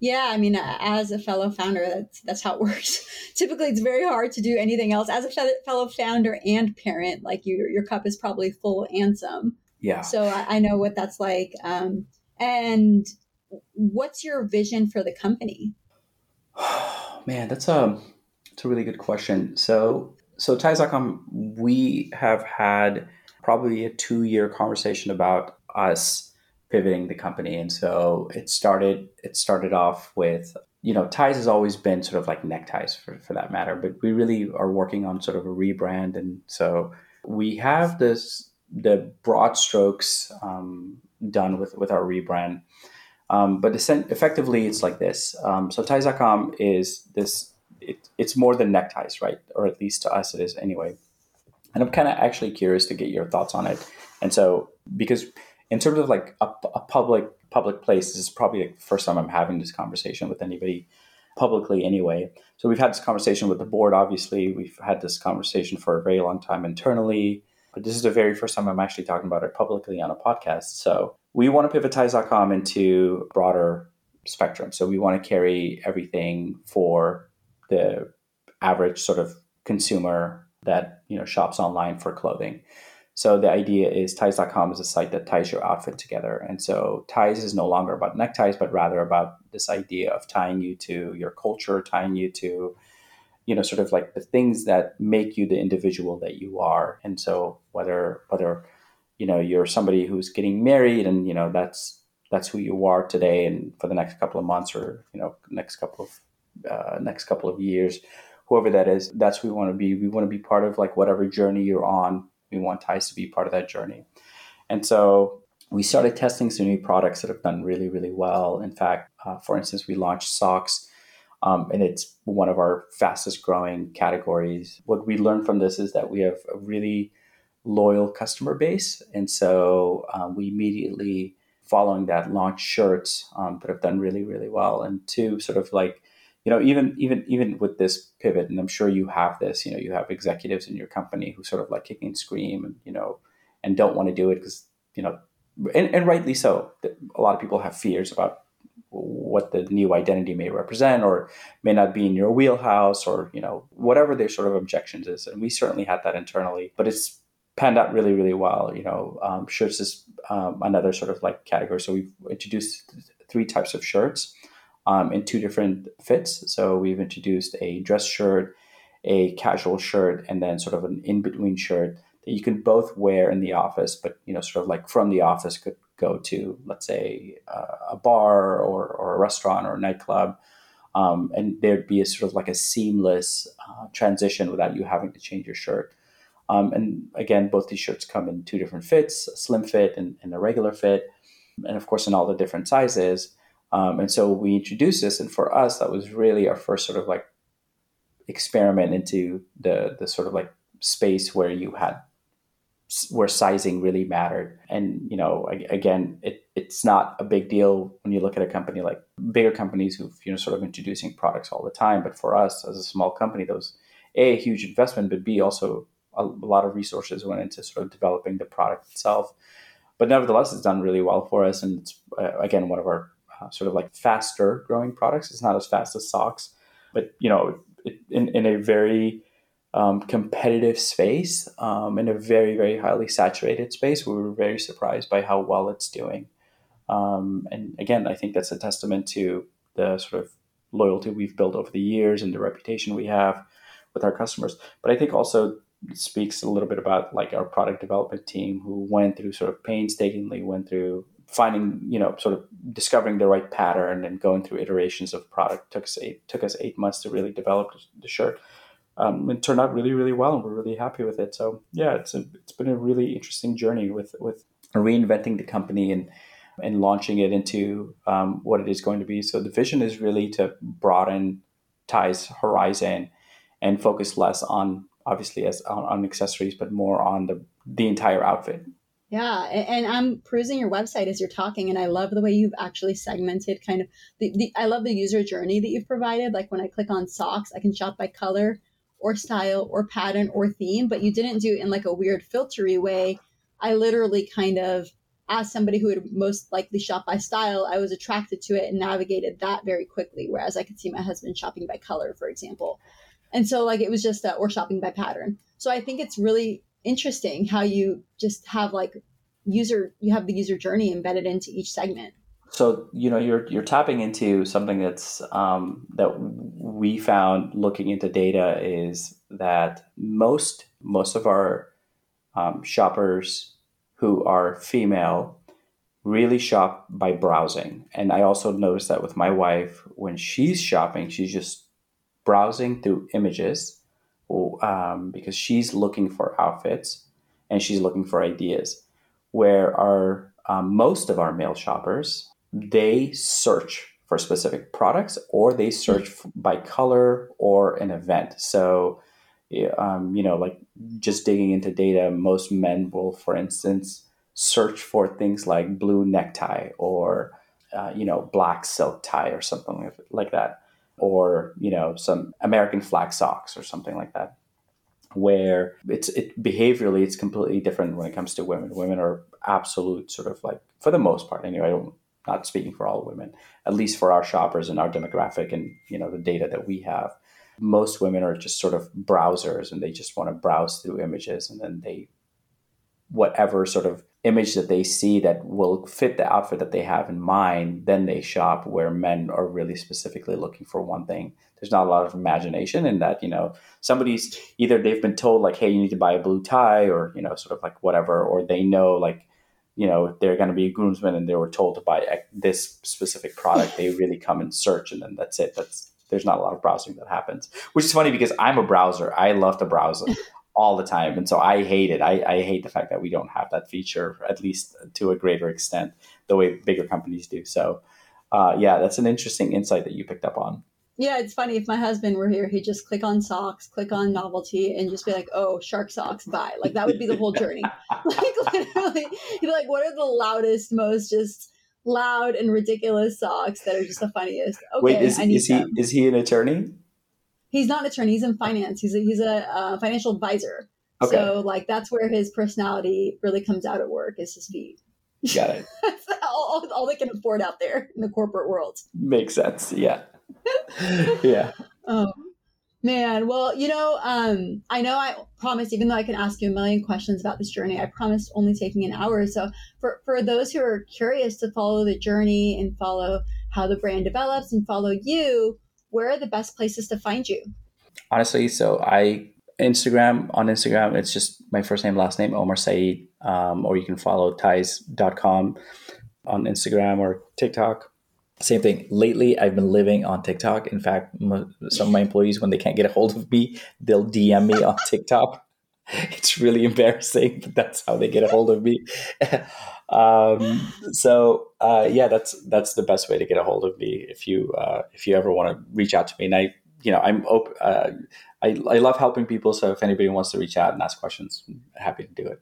Speaker 2: Yeah, I mean, as a fellow founder, that's that's how it works. Typically, it's very hard to do anything else. As a fellow founder and parent, like your your cup is probably full and some.
Speaker 1: Yeah.
Speaker 2: So I, I know what that's like. Um, and what's your vision for the company?
Speaker 1: Man, that's a that's a really good question. So so ties.com, we have had probably a two year conversation about us pivoting the company. And so it started it started off with you know ties has always been sort of like neckties for, for that matter but we really are working on sort of a rebrand. And so we have this the broad strokes um, done with with our rebrand. Um, but effectively it's like this. Um, so ties.com is this it, it's more than neckties right? Or at least to us it is anyway. And i'm kind of actually curious to get your thoughts on it. And so because in terms of like a, a public public place, this is probably the first time I'm having this conversation with anybody publicly anyway. So we've had this conversation with the board, obviously. We've had this conversation for a very long time internally. But this is the very first time I'm actually talking about it publicly on a podcast. So we want to pivot ties.com into broader spectrum. So we want to carry everything for the average sort of consumer that you know shops online for clothing. So the idea is ties.com is a site that ties your outfit together. And so ties is no longer about neckties, but rather about this idea of tying you to your culture, tying you to, you know, sort of like the things that make you the individual that you are. And so whether whether, you know, you're somebody who's getting married and, you know, that's that's who you are today and for the next couple of months or, you know, next couple of uh, next couple of years, whoever that is, that's who we want to be. We want to be part of like whatever journey you're on we want ties to be part of that journey. And so we started testing some new products that have done really, really well. In fact, uh, for instance, we launched socks, um, and it's one of our fastest growing categories. What we learned from this is that we have a really loyal customer base. And so um, we immediately, following that, launched shirts um, that have done really, really well. And two, sort of like you know even even even with this pivot and i'm sure you have this you know you have executives in your company who sort of like kick and scream and you know and don't want to do it because you know and, and rightly so. A lot of people have fears about what the new identity may represent or may not be in your wheelhouse or you know whatever their sort of objections is and we certainly had that internally but it's panned out really really well you know um, shirts is um, another sort of like category. So we've introduced three types of shirts um, in two different fits. So we've introduced a dress shirt, a casual shirt, and then sort of an in between shirt that you can both wear in the office, but you know, sort of like from the office could go to, let's say, uh, a bar or, or a restaurant or a nightclub. Um, and there'd be a sort of like a seamless uh, transition without you having to change your shirt. Um, and again, both these shirts come in two different fits, a slim fit and, and a regular fit. And of course, in all the different sizes. Um, and so we introduced this, and for us, that was really our first sort of like experiment into the the sort of like space where you had where sizing really mattered. And you know, again, it, it's not a big deal when you look at a company like bigger companies who've you know sort of introducing products all the time. But for us, as a small company, was a, a huge investment, but b also a, a lot of resources went into sort of developing the product itself. But nevertheless, it's done really well for us, and it's uh, again one of our uh, sort of like faster growing products. It's not as fast as socks, but you know, it, in in a very um, competitive space, um, in a very very highly saturated space, we were very surprised by how well it's doing. Um, and again, I think that's a testament to the sort of loyalty we've built over the years and the reputation we have with our customers. But I think also speaks a little bit about like our product development team who went through sort of painstakingly went through finding you know sort of discovering the right pattern and going through iterations of product took us eight took us eight months to really develop the shirt. Um, it turned out really really well and we're really happy with it. So yeah it's a, it's been a really interesting journey with with reinventing the company and and launching it into um, what it is going to be. So the vision is really to broaden ties horizon and focus less on obviously as on, on accessories but more on the the entire outfit
Speaker 2: Yeah, and I'm perusing your website as you're talking, and I love the way you've actually segmented kind of the, the I love the user journey that you've provided. Like when I click on socks, I can shop by color or style or pattern or theme, but you didn't do it in like a weird filtery way. I literally kind of as somebody who would most likely shop by style, I was attracted to it and navigated that very quickly. Whereas I could see my husband shopping by color, for example. And so like it was just a, or shopping by pattern. So I think it's really interesting how you just have like user you have the user journey embedded into each segment.
Speaker 1: So you know you're you're tapping into something that's um, that we found looking into data is that most most of our um, shoppers who are female really shop by browsing. And i also noticed that with my wife when she's shopping she's just browsing through images um, because she's looking for outfits and she's looking for ideas. Where our um, most of our male shoppers they search for specific products or they search by color or an event. So, um, you know, like just digging into data, most men will, for instance, search for things like blue necktie or, uh, you know, black silk tie or something like that, or, you know, some American flag socks or something like that where it's it behaviorally it's completely different when it comes to women. Women are absolute sort of like for the most part anyway. I don't not speaking for all women, at least for our shoppers and our demographic and you know the data that we have. Most women are just sort of browsers and they just want to browse through images and then they whatever sort of image that they see that will fit the outfit that they have in mind, then they shop where men are really specifically looking for one thing. There's not a lot of imagination in that, you know, somebody's either they've been told like, hey, you need to buy a blue tie or, you know, sort of like whatever, or they know like, you know, they're going to be a groomsman and they were told to buy this specific product. They really come and search and then that's it. That's, there's not a lot of browsing that happens, which is funny because I'm a browser. I love to browse all the time. And so I hate it. I, I hate the fact that we don't have that feature, at least to a greater extent, the way bigger companies do. So, uh, yeah, that's an interesting insight that you picked up on.
Speaker 2: Yeah, it's funny. If my husband were here, he'd just click on socks, click on novelty, and just be like, "Oh, shark socks, buy!" Like that would be the whole journey. like literally, he'd be like, "What are the loudest, most just loud and ridiculous socks that are just the funniest?" Okay,
Speaker 1: Wait, is, is he is he an attorney?
Speaker 2: He's not an attorney. He's in finance. He's a, he's a uh, financial advisor. Okay. So like that's where his personality really comes out at work is his feet.
Speaker 1: Got it.
Speaker 2: that's all, all they can afford out there in the corporate world.
Speaker 1: Makes sense. Yeah. yeah.
Speaker 2: Oh man. Well, you know, um, I know I promised, even though I can ask you a million questions about this journey, I promised only taking an hour. So for, for those who are curious to follow the journey and follow how the brand develops and follow you, where are the best places to find you?
Speaker 1: Honestly, so I Instagram on Instagram, it's just my first name, last name, Omar Saeed. Um, or you can follow ties.com on Instagram or TikTok. Same thing. Lately, I've been living on TikTok. In fact, some of my employees, when they can't get a hold of me, they'll DM me on TikTok. It's really embarrassing, but that's how they get a hold of me. Um, so uh, yeah, that's that's the best way to get a hold of me if you uh, if you ever want to reach out to me. And I, you know, I'm open. Uh, I I love helping people. So if anybody wants to reach out and ask questions, I'm happy to do it.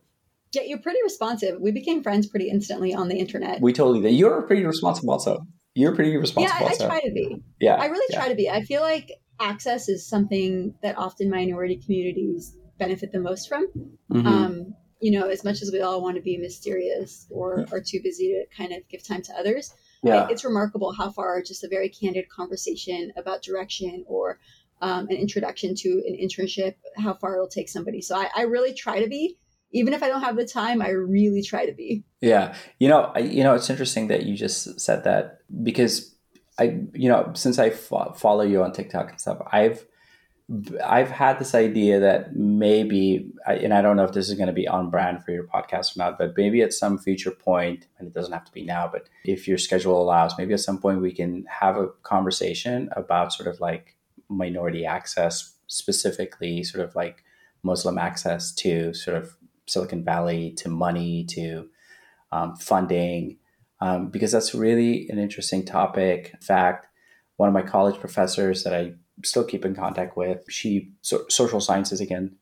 Speaker 2: Yeah, you're pretty responsive. We became friends pretty instantly on the internet.
Speaker 1: We totally did. You're pretty responsible, also. You're pretty responsible.
Speaker 2: Yeah, I,
Speaker 1: also.
Speaker 2: I try to be.
Speaker 1: Yeah,
Speaker 2: I really
Speaker 1: yeah.
Speaker 2: try to be. I feel like access is something that often minority communities benefit the most from. Mm-hmm. Um, you know, as much as we all want to be mysterious or are too busy to kind of give time to others, yeah. it's remarkable how far just a very candid conversation about direction or um, an introduction to an internship, how far it'll take somebody. So I, I, really try to be, even if I don't have the time, I really try to be.
Speaker 1: Yeah, you know, I, you know, it's interesting that you just said that because I, you know, since I fo- follow you on TikTok and stuff, I've I've had this idea that maybe, and I don't know if this is going to be on brand for your podcast or not, but maybe at some future point, and it doesn't have to be now, but if your schedule allows, maybe at some point we can have a conversation about sort of like minority access, specifically sort of like Muslim access to sort of Silicon Valley, to money, to um, funding, um, because that's really an interesting topic. In fact, one of my college professors that I still keep in contact with. She so, social sciences again.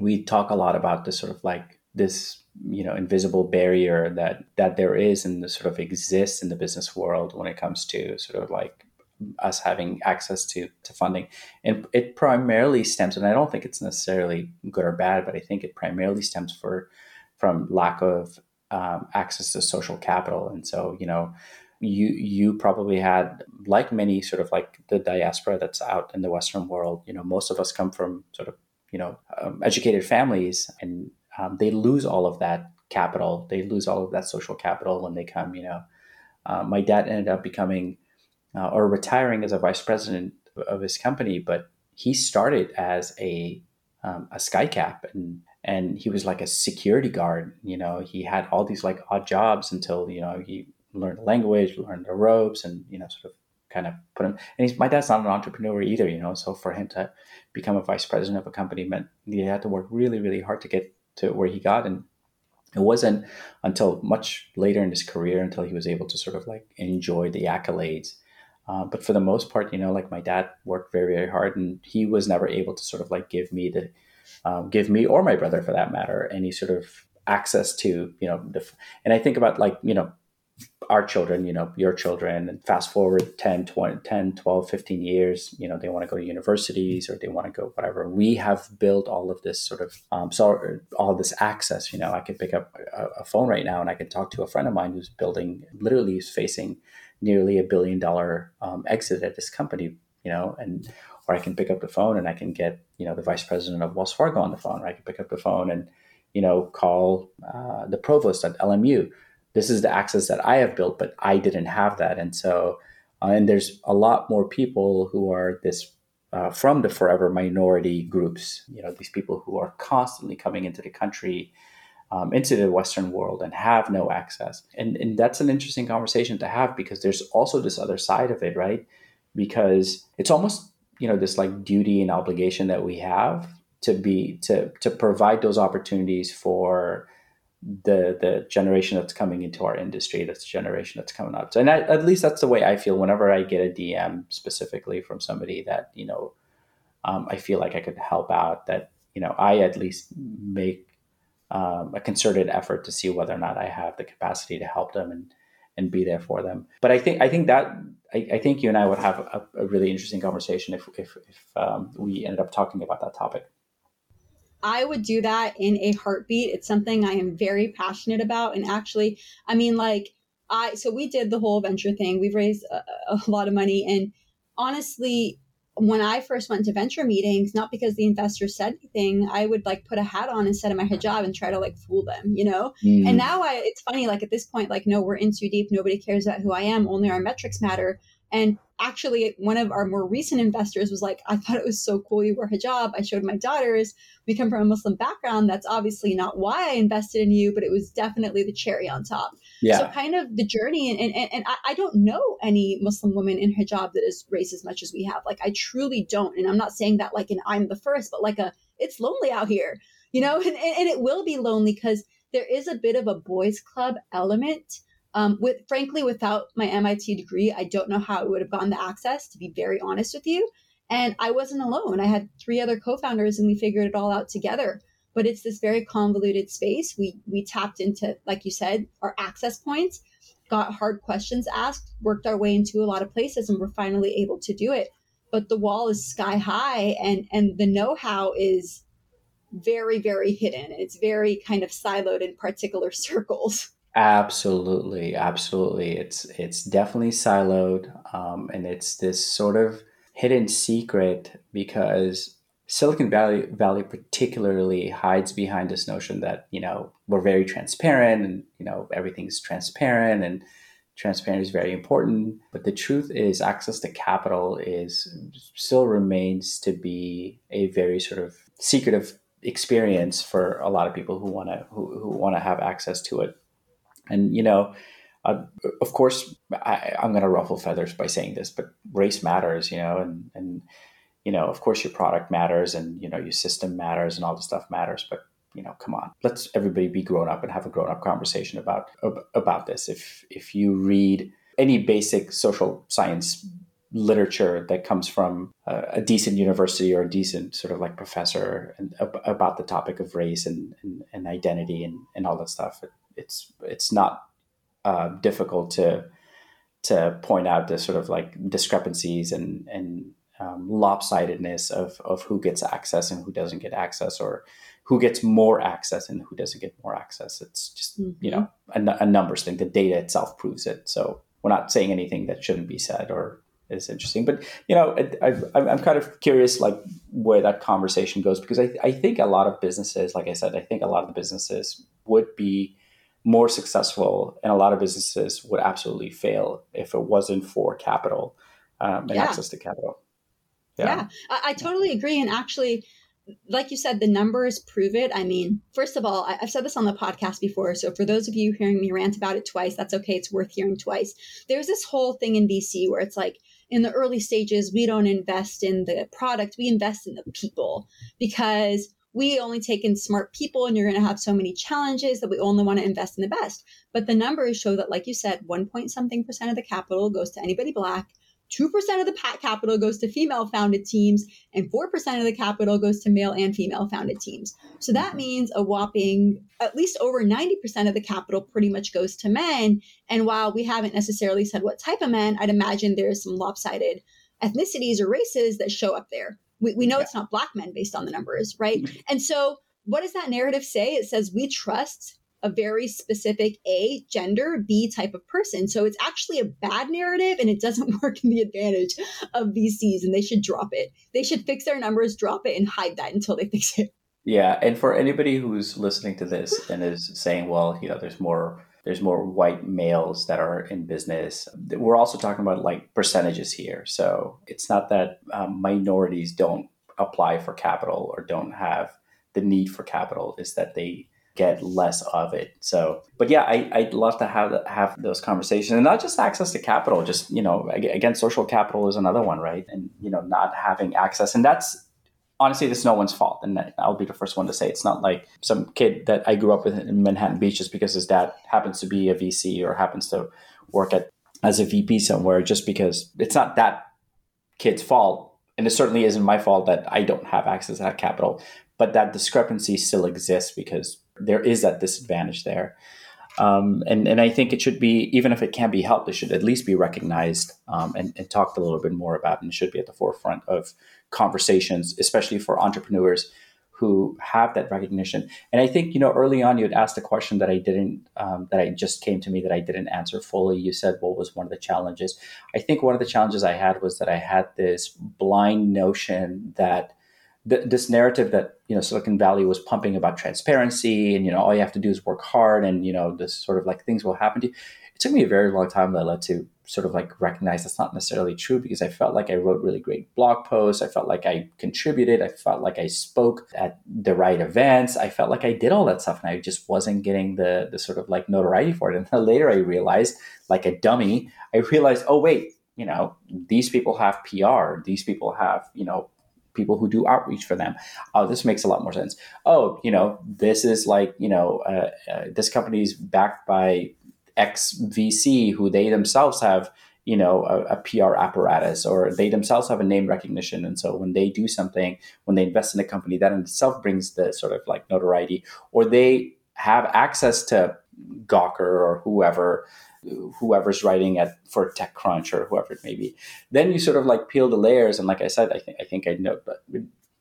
Speaker 1: We talk a lot about this sort of like this you know invisible barrier that that there is and the sort of exists in the business world when it comes to sort of like us having access to to funding and it primarily stems and i don't think it's necessarily good or bad but i think it primarily stems for from lack of um, access to social capital and so you know you you probably had like many sort of like the diaspora that's out in the western world you know most of us come from sort of you know um, educated families and um, they lose all of that capital. They lose all of that social capital when they come. You know, uh, my dad ended up becoming uh, or retiring as a vice president of his company, but he started as a um, a skycap and and he was like a security guard. You know, he had all these like odd jobs until you know he learned the language, learn the ropes, and you know sort of kind of put him. And he's my dad's not an entrepreneur either. You know, so for him to become a vice president of a company meant he had to work really really hard to get to where he got and it wasn't until much later in his career until he was able to sort of like enjoy the accolades uh, but for the most part you know like my dad worked very very hard and he was never able to sort of like give me the um, give me or my brother for that matter any sort of access to you know the, and i think about like you know our children, you know, your children, and fast forward 10, 20, 10, 12, 15 years, you know, they want to go to universities or they want to go whatever. We have built all of this sort of, um, so all this access, you know, I could pick up a, a, phone right now and I can talk to a friend of mine who's building, literally is facing nearly a billion dollar um, exit at this company, you know, and, or I can pick up the phone and I can get, you know, the vice president of Wells Fargo on the phone, or I can pick up the phone and, you know, call uh, the provost at LMU this is the access that I have built, but I didn't have that. And so, uh, and there's a lot more people who are this uh, from the forever minority groups, you know, these people who are constantly coming into the country, um, into the Western world and have no access. And, and that's an interesting conversation to have because there's also this other side of it, right? Because it's almost, you know, this like duty and obligation that we have to be, to, to provide those opportunities for the the generation that's coming into our industry that's the generation that's coming up. And I, at least that's the way i feel whenever i get a dm specifically from somebody that you know um, i feel like i could help out that you know i at least make um, a concerted effort to see whether or not i have the capacity to help them and and be there for them. But i think i think that i, I think you and i would have a, a really interesting conversation if if, if um, we ended up talking about that topic
Speaker 2: I would do that in a heartbeat. It's something I am very passionate about. And actually, I mean, like, I, so we did the whole venture thing. We've raised a, a lot of money. And honestly, when I first went to venture meetings, not because the investors said anything, I would like put a hat on instead of my hijab and try to like fool them, you know? Mm. And now I, it's funny, like at this point, like, no, we're in too deep. Nobody cares about who I am. Only our metrics matter. And actually, one of our more recent investors was like, I thought it was so cool you wear hijab. I showed my daughters. We come from a Muslim background. That's obviously not why I invested in you, but it was definitely the cherry on top. Yeah. So, kind of the journey. And, and, and I don't know any Muslim woman in hijab that is raised as much as we have. Like, I truly don't. And I'm not saying that like an I'm the first, but like a it's lonely out here, you know? And, and it will be lonely because there is a bit of a boys' club element um, with frankly, without my MIT degree, I don't know how I would have gotten the access. To be very honest with you, and I wasn't alone. I had three other co-founders, and we figured it all out together. But it's this very convoluted space. We we tapped into, like you said, our access points, got hard questions asked, worked our way into a lot of places, and we're finally able to do it. But the wall is sky high, and and the know-how is very very hidden. It's very kind of siloed in particular circles.
Speaker 1: Absolutely, absolutely. It's it's definitely siloed, um, and it's this sort of hidden secret because Silicon Valley Valley particularly hides behind this notion that you know we're very transparent and you know everything's transparent and transparency is very important. But the truth is, access to capital is still remains to be a very sort of secretive experience for a lot of people who want to who, who want to have access to it. And, you know, uh, of course, I, am going to ruffle feathers by saying this, but race matters, you know, and, and, you know, of course your product matters and, you know, your system matters and all the stuff matters, but, you know, come on, let's everybody be grown up and have a grown up conversation about, about this. If, if you read any basic social science literature that comes from a, a, decent university or a decent sort of like professor and, about the topic of race and, and, and identity and, and all that stuff. It, it's it's not uh, difficult to to point out the sort of like discrepancies and and um, lopsidedness of of who gets access and who doesn't get access or who gets more access and who doesn't get more access. It's just mm-hmm. you know a, a numbers thing. The data itself proves it. So we're not saying anything that shouldn't be said or is interesting. But you know, I, am kind of curious, like where that conversation goes, because I, I think a lot of businesses, like I said, I think a lot of the businesses would be more successful, and a lot of businesses would absolutely fail if it wasn't for capital um, and yeah. access to capital.
Speaker 2: Yeah, yeah I, I totally agree. And actually, like you said, the numbers prove it. I mean, first of all, I've said this on the podcast before. So for those of you hearing me rant about it twice, that's okay. It's worth hearing twice. There's this whole thing in VC where it's like, in the early stages, we don't invest in the product, we invest in the people because we only take in smart people and you're going to have so many challenges that we only want to invest in the best. But the numbers show that, like you said, one point something percent of the capital goes to anybody black. 2% of the PAT capital goes to female founded teams, and 4% of the capital goes to male and female founded teams. So that mm-hmm. means a whopping at least over 90% of the capital pretty much goes to men. And while we haven't necessarily said what type of men, I'd imagine there's some lopsided ethnicities or races that show up there. We, we know yeah. it's not black men based on the numbers, right? Mm-hmm. And so what does that narrative say? It says we trust a very specific A, gender, B type of person. So it's actually a bad narrative and it doesn't work in the advantage of VCs and they should drop it. They should fix their numbers, drop it, and hide that until they fix it.
Speaker 1: Yeah. And for anybody who's listening to this and is saying, well, you know, there's more there's more white males that are in business. We're also talking about like percentages here. So it's not that um, minorities don't apply for capital or don't have the need for capital, is that they get less of it. So, but yeah, I, I'd love to have have those conversations and not just access to capital, just, you know, again, social capital is another one, right? And, you know, not having access. And that's honestly, is no one's fault. And I'll be the first one to say it's not like some kid that I grew up with in Manhattan Beach just because his dad happens to be a VC or happens to work at as a VP somewhere, just because it's not that kid's fault. And it certainly isn't my fault that I don't have access to that capital. But that discrepancy still exists because there is that disadvantage there. Um, and, and I think it should be, even if it can't be helped, it should at least be recognized um, and, and, talked a little bit more about, and should be at the forefront of conversations, especially for entrepreneurs who have that recognition. And I think, you know, early on you had asked a question that I didn't, um, that I just came to me that I didn't answer fully. You said, what was one of the challenges? I think one of the challenges I had was that I had this blind notion that th- this narrative that you know Silicon Valley was pumping about transparency and you know all you have to do is work hard and you know this sort of like things will happen to you. Took me a very long time, Leila, to sort of like recognize that's not necessarily true because I felt like I wrote really great blog posts. I felt like I contributed. I felt like I spoke at the right events. I felt like I did all that stuff and I just wasn't getting the the sort of like notoriety for it. And then later I realized, like a dummy, I realized, oh wait, you know, these people have PR. These people have, you know, people who do outreach for them. Oh, this makes a lot more sense. Oh, you know, this is like, you know, uh, uh, this company is backed by X VC who they themselves have, you know, a, a, PR apparatus or they themselves have a name recognition. And so when they do something, when they invest in a company, that in itself brings the sort of like notoriety or they have access to Gawker or whoever whoever's writing at for TechCrunch or whoever it may be. Then you sort of like peel the layers, and like I said, I think I think I know, but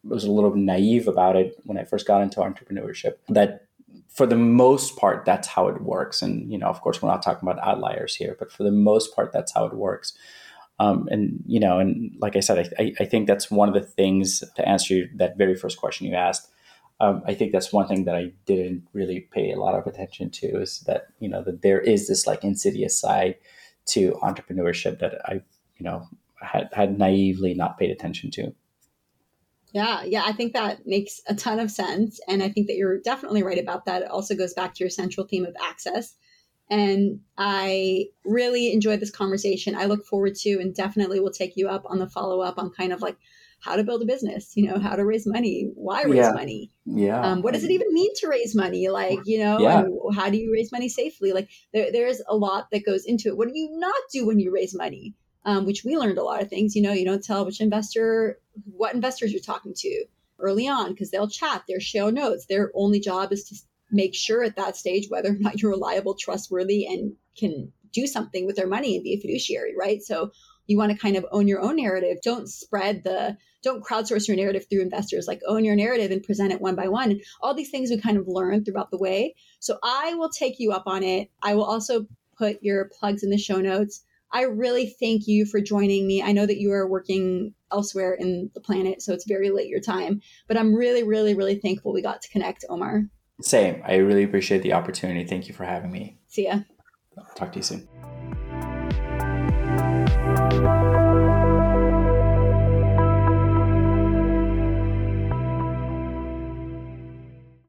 Speaker 1: was a little naive about it when I first got into entrepreneurship. That for the most part, that's how it works. And you know, of course, we're not talking about outliers here, but for the most part, that's how it works. Um, and you know, and like I said, I, I think that's one of the things to answer that very first question you asked um, I think that's one thing that I didn't really pay a lot of attention to is that you know that there is this like insidious side to entrepreneurship that I you know had had naively not paid attention to.
Speaker 2: Yeah, yeah, I think that makes a ton of sense, and I think that you're definitely right about that. It also goes back to your central theme of access. And I really enjoyed this conversation. I look forward to and definitely will take you up on the follow up on kind of like how to build a business, you know, how to raise money, why raise
Speaker 1: yeah.
Speaker 2: money.
Speaker 1: Yeah.
Speaker 2: Um, what does it even mean to raise money? Like, you know, yeah. how do you raise money safely? Like there, there's a lot that goes into it. What do you not do when you raise money? Um, which we learned a lot of things. You know, you don't tell which investor, what investors you're talking to early on because they'll chat, they'll notes. Their only job is to make sure at that stage whether or not you're reliable, trustworthy, and can do something with their money and be a fiduciary, right? So you want to kind of own your own narrative. Don't spread the, don't crowdsource your narrative through investors. Like own your narrative and present it one by one. And all these things we kind of learn throughout the way. So I will take you up on it. I will also put your plugs in the show notes. I really thank you for joining me. I know that you are working elsewhere in the planet, so it's very late your time, but I'm really, really, really thankful we got to connect, Omar.
Speaker 1: Same. I really appreciate the opportunity. Thank you for having me.
Speaker 2: See ya.
Speaker 1: I'll talk to you soon.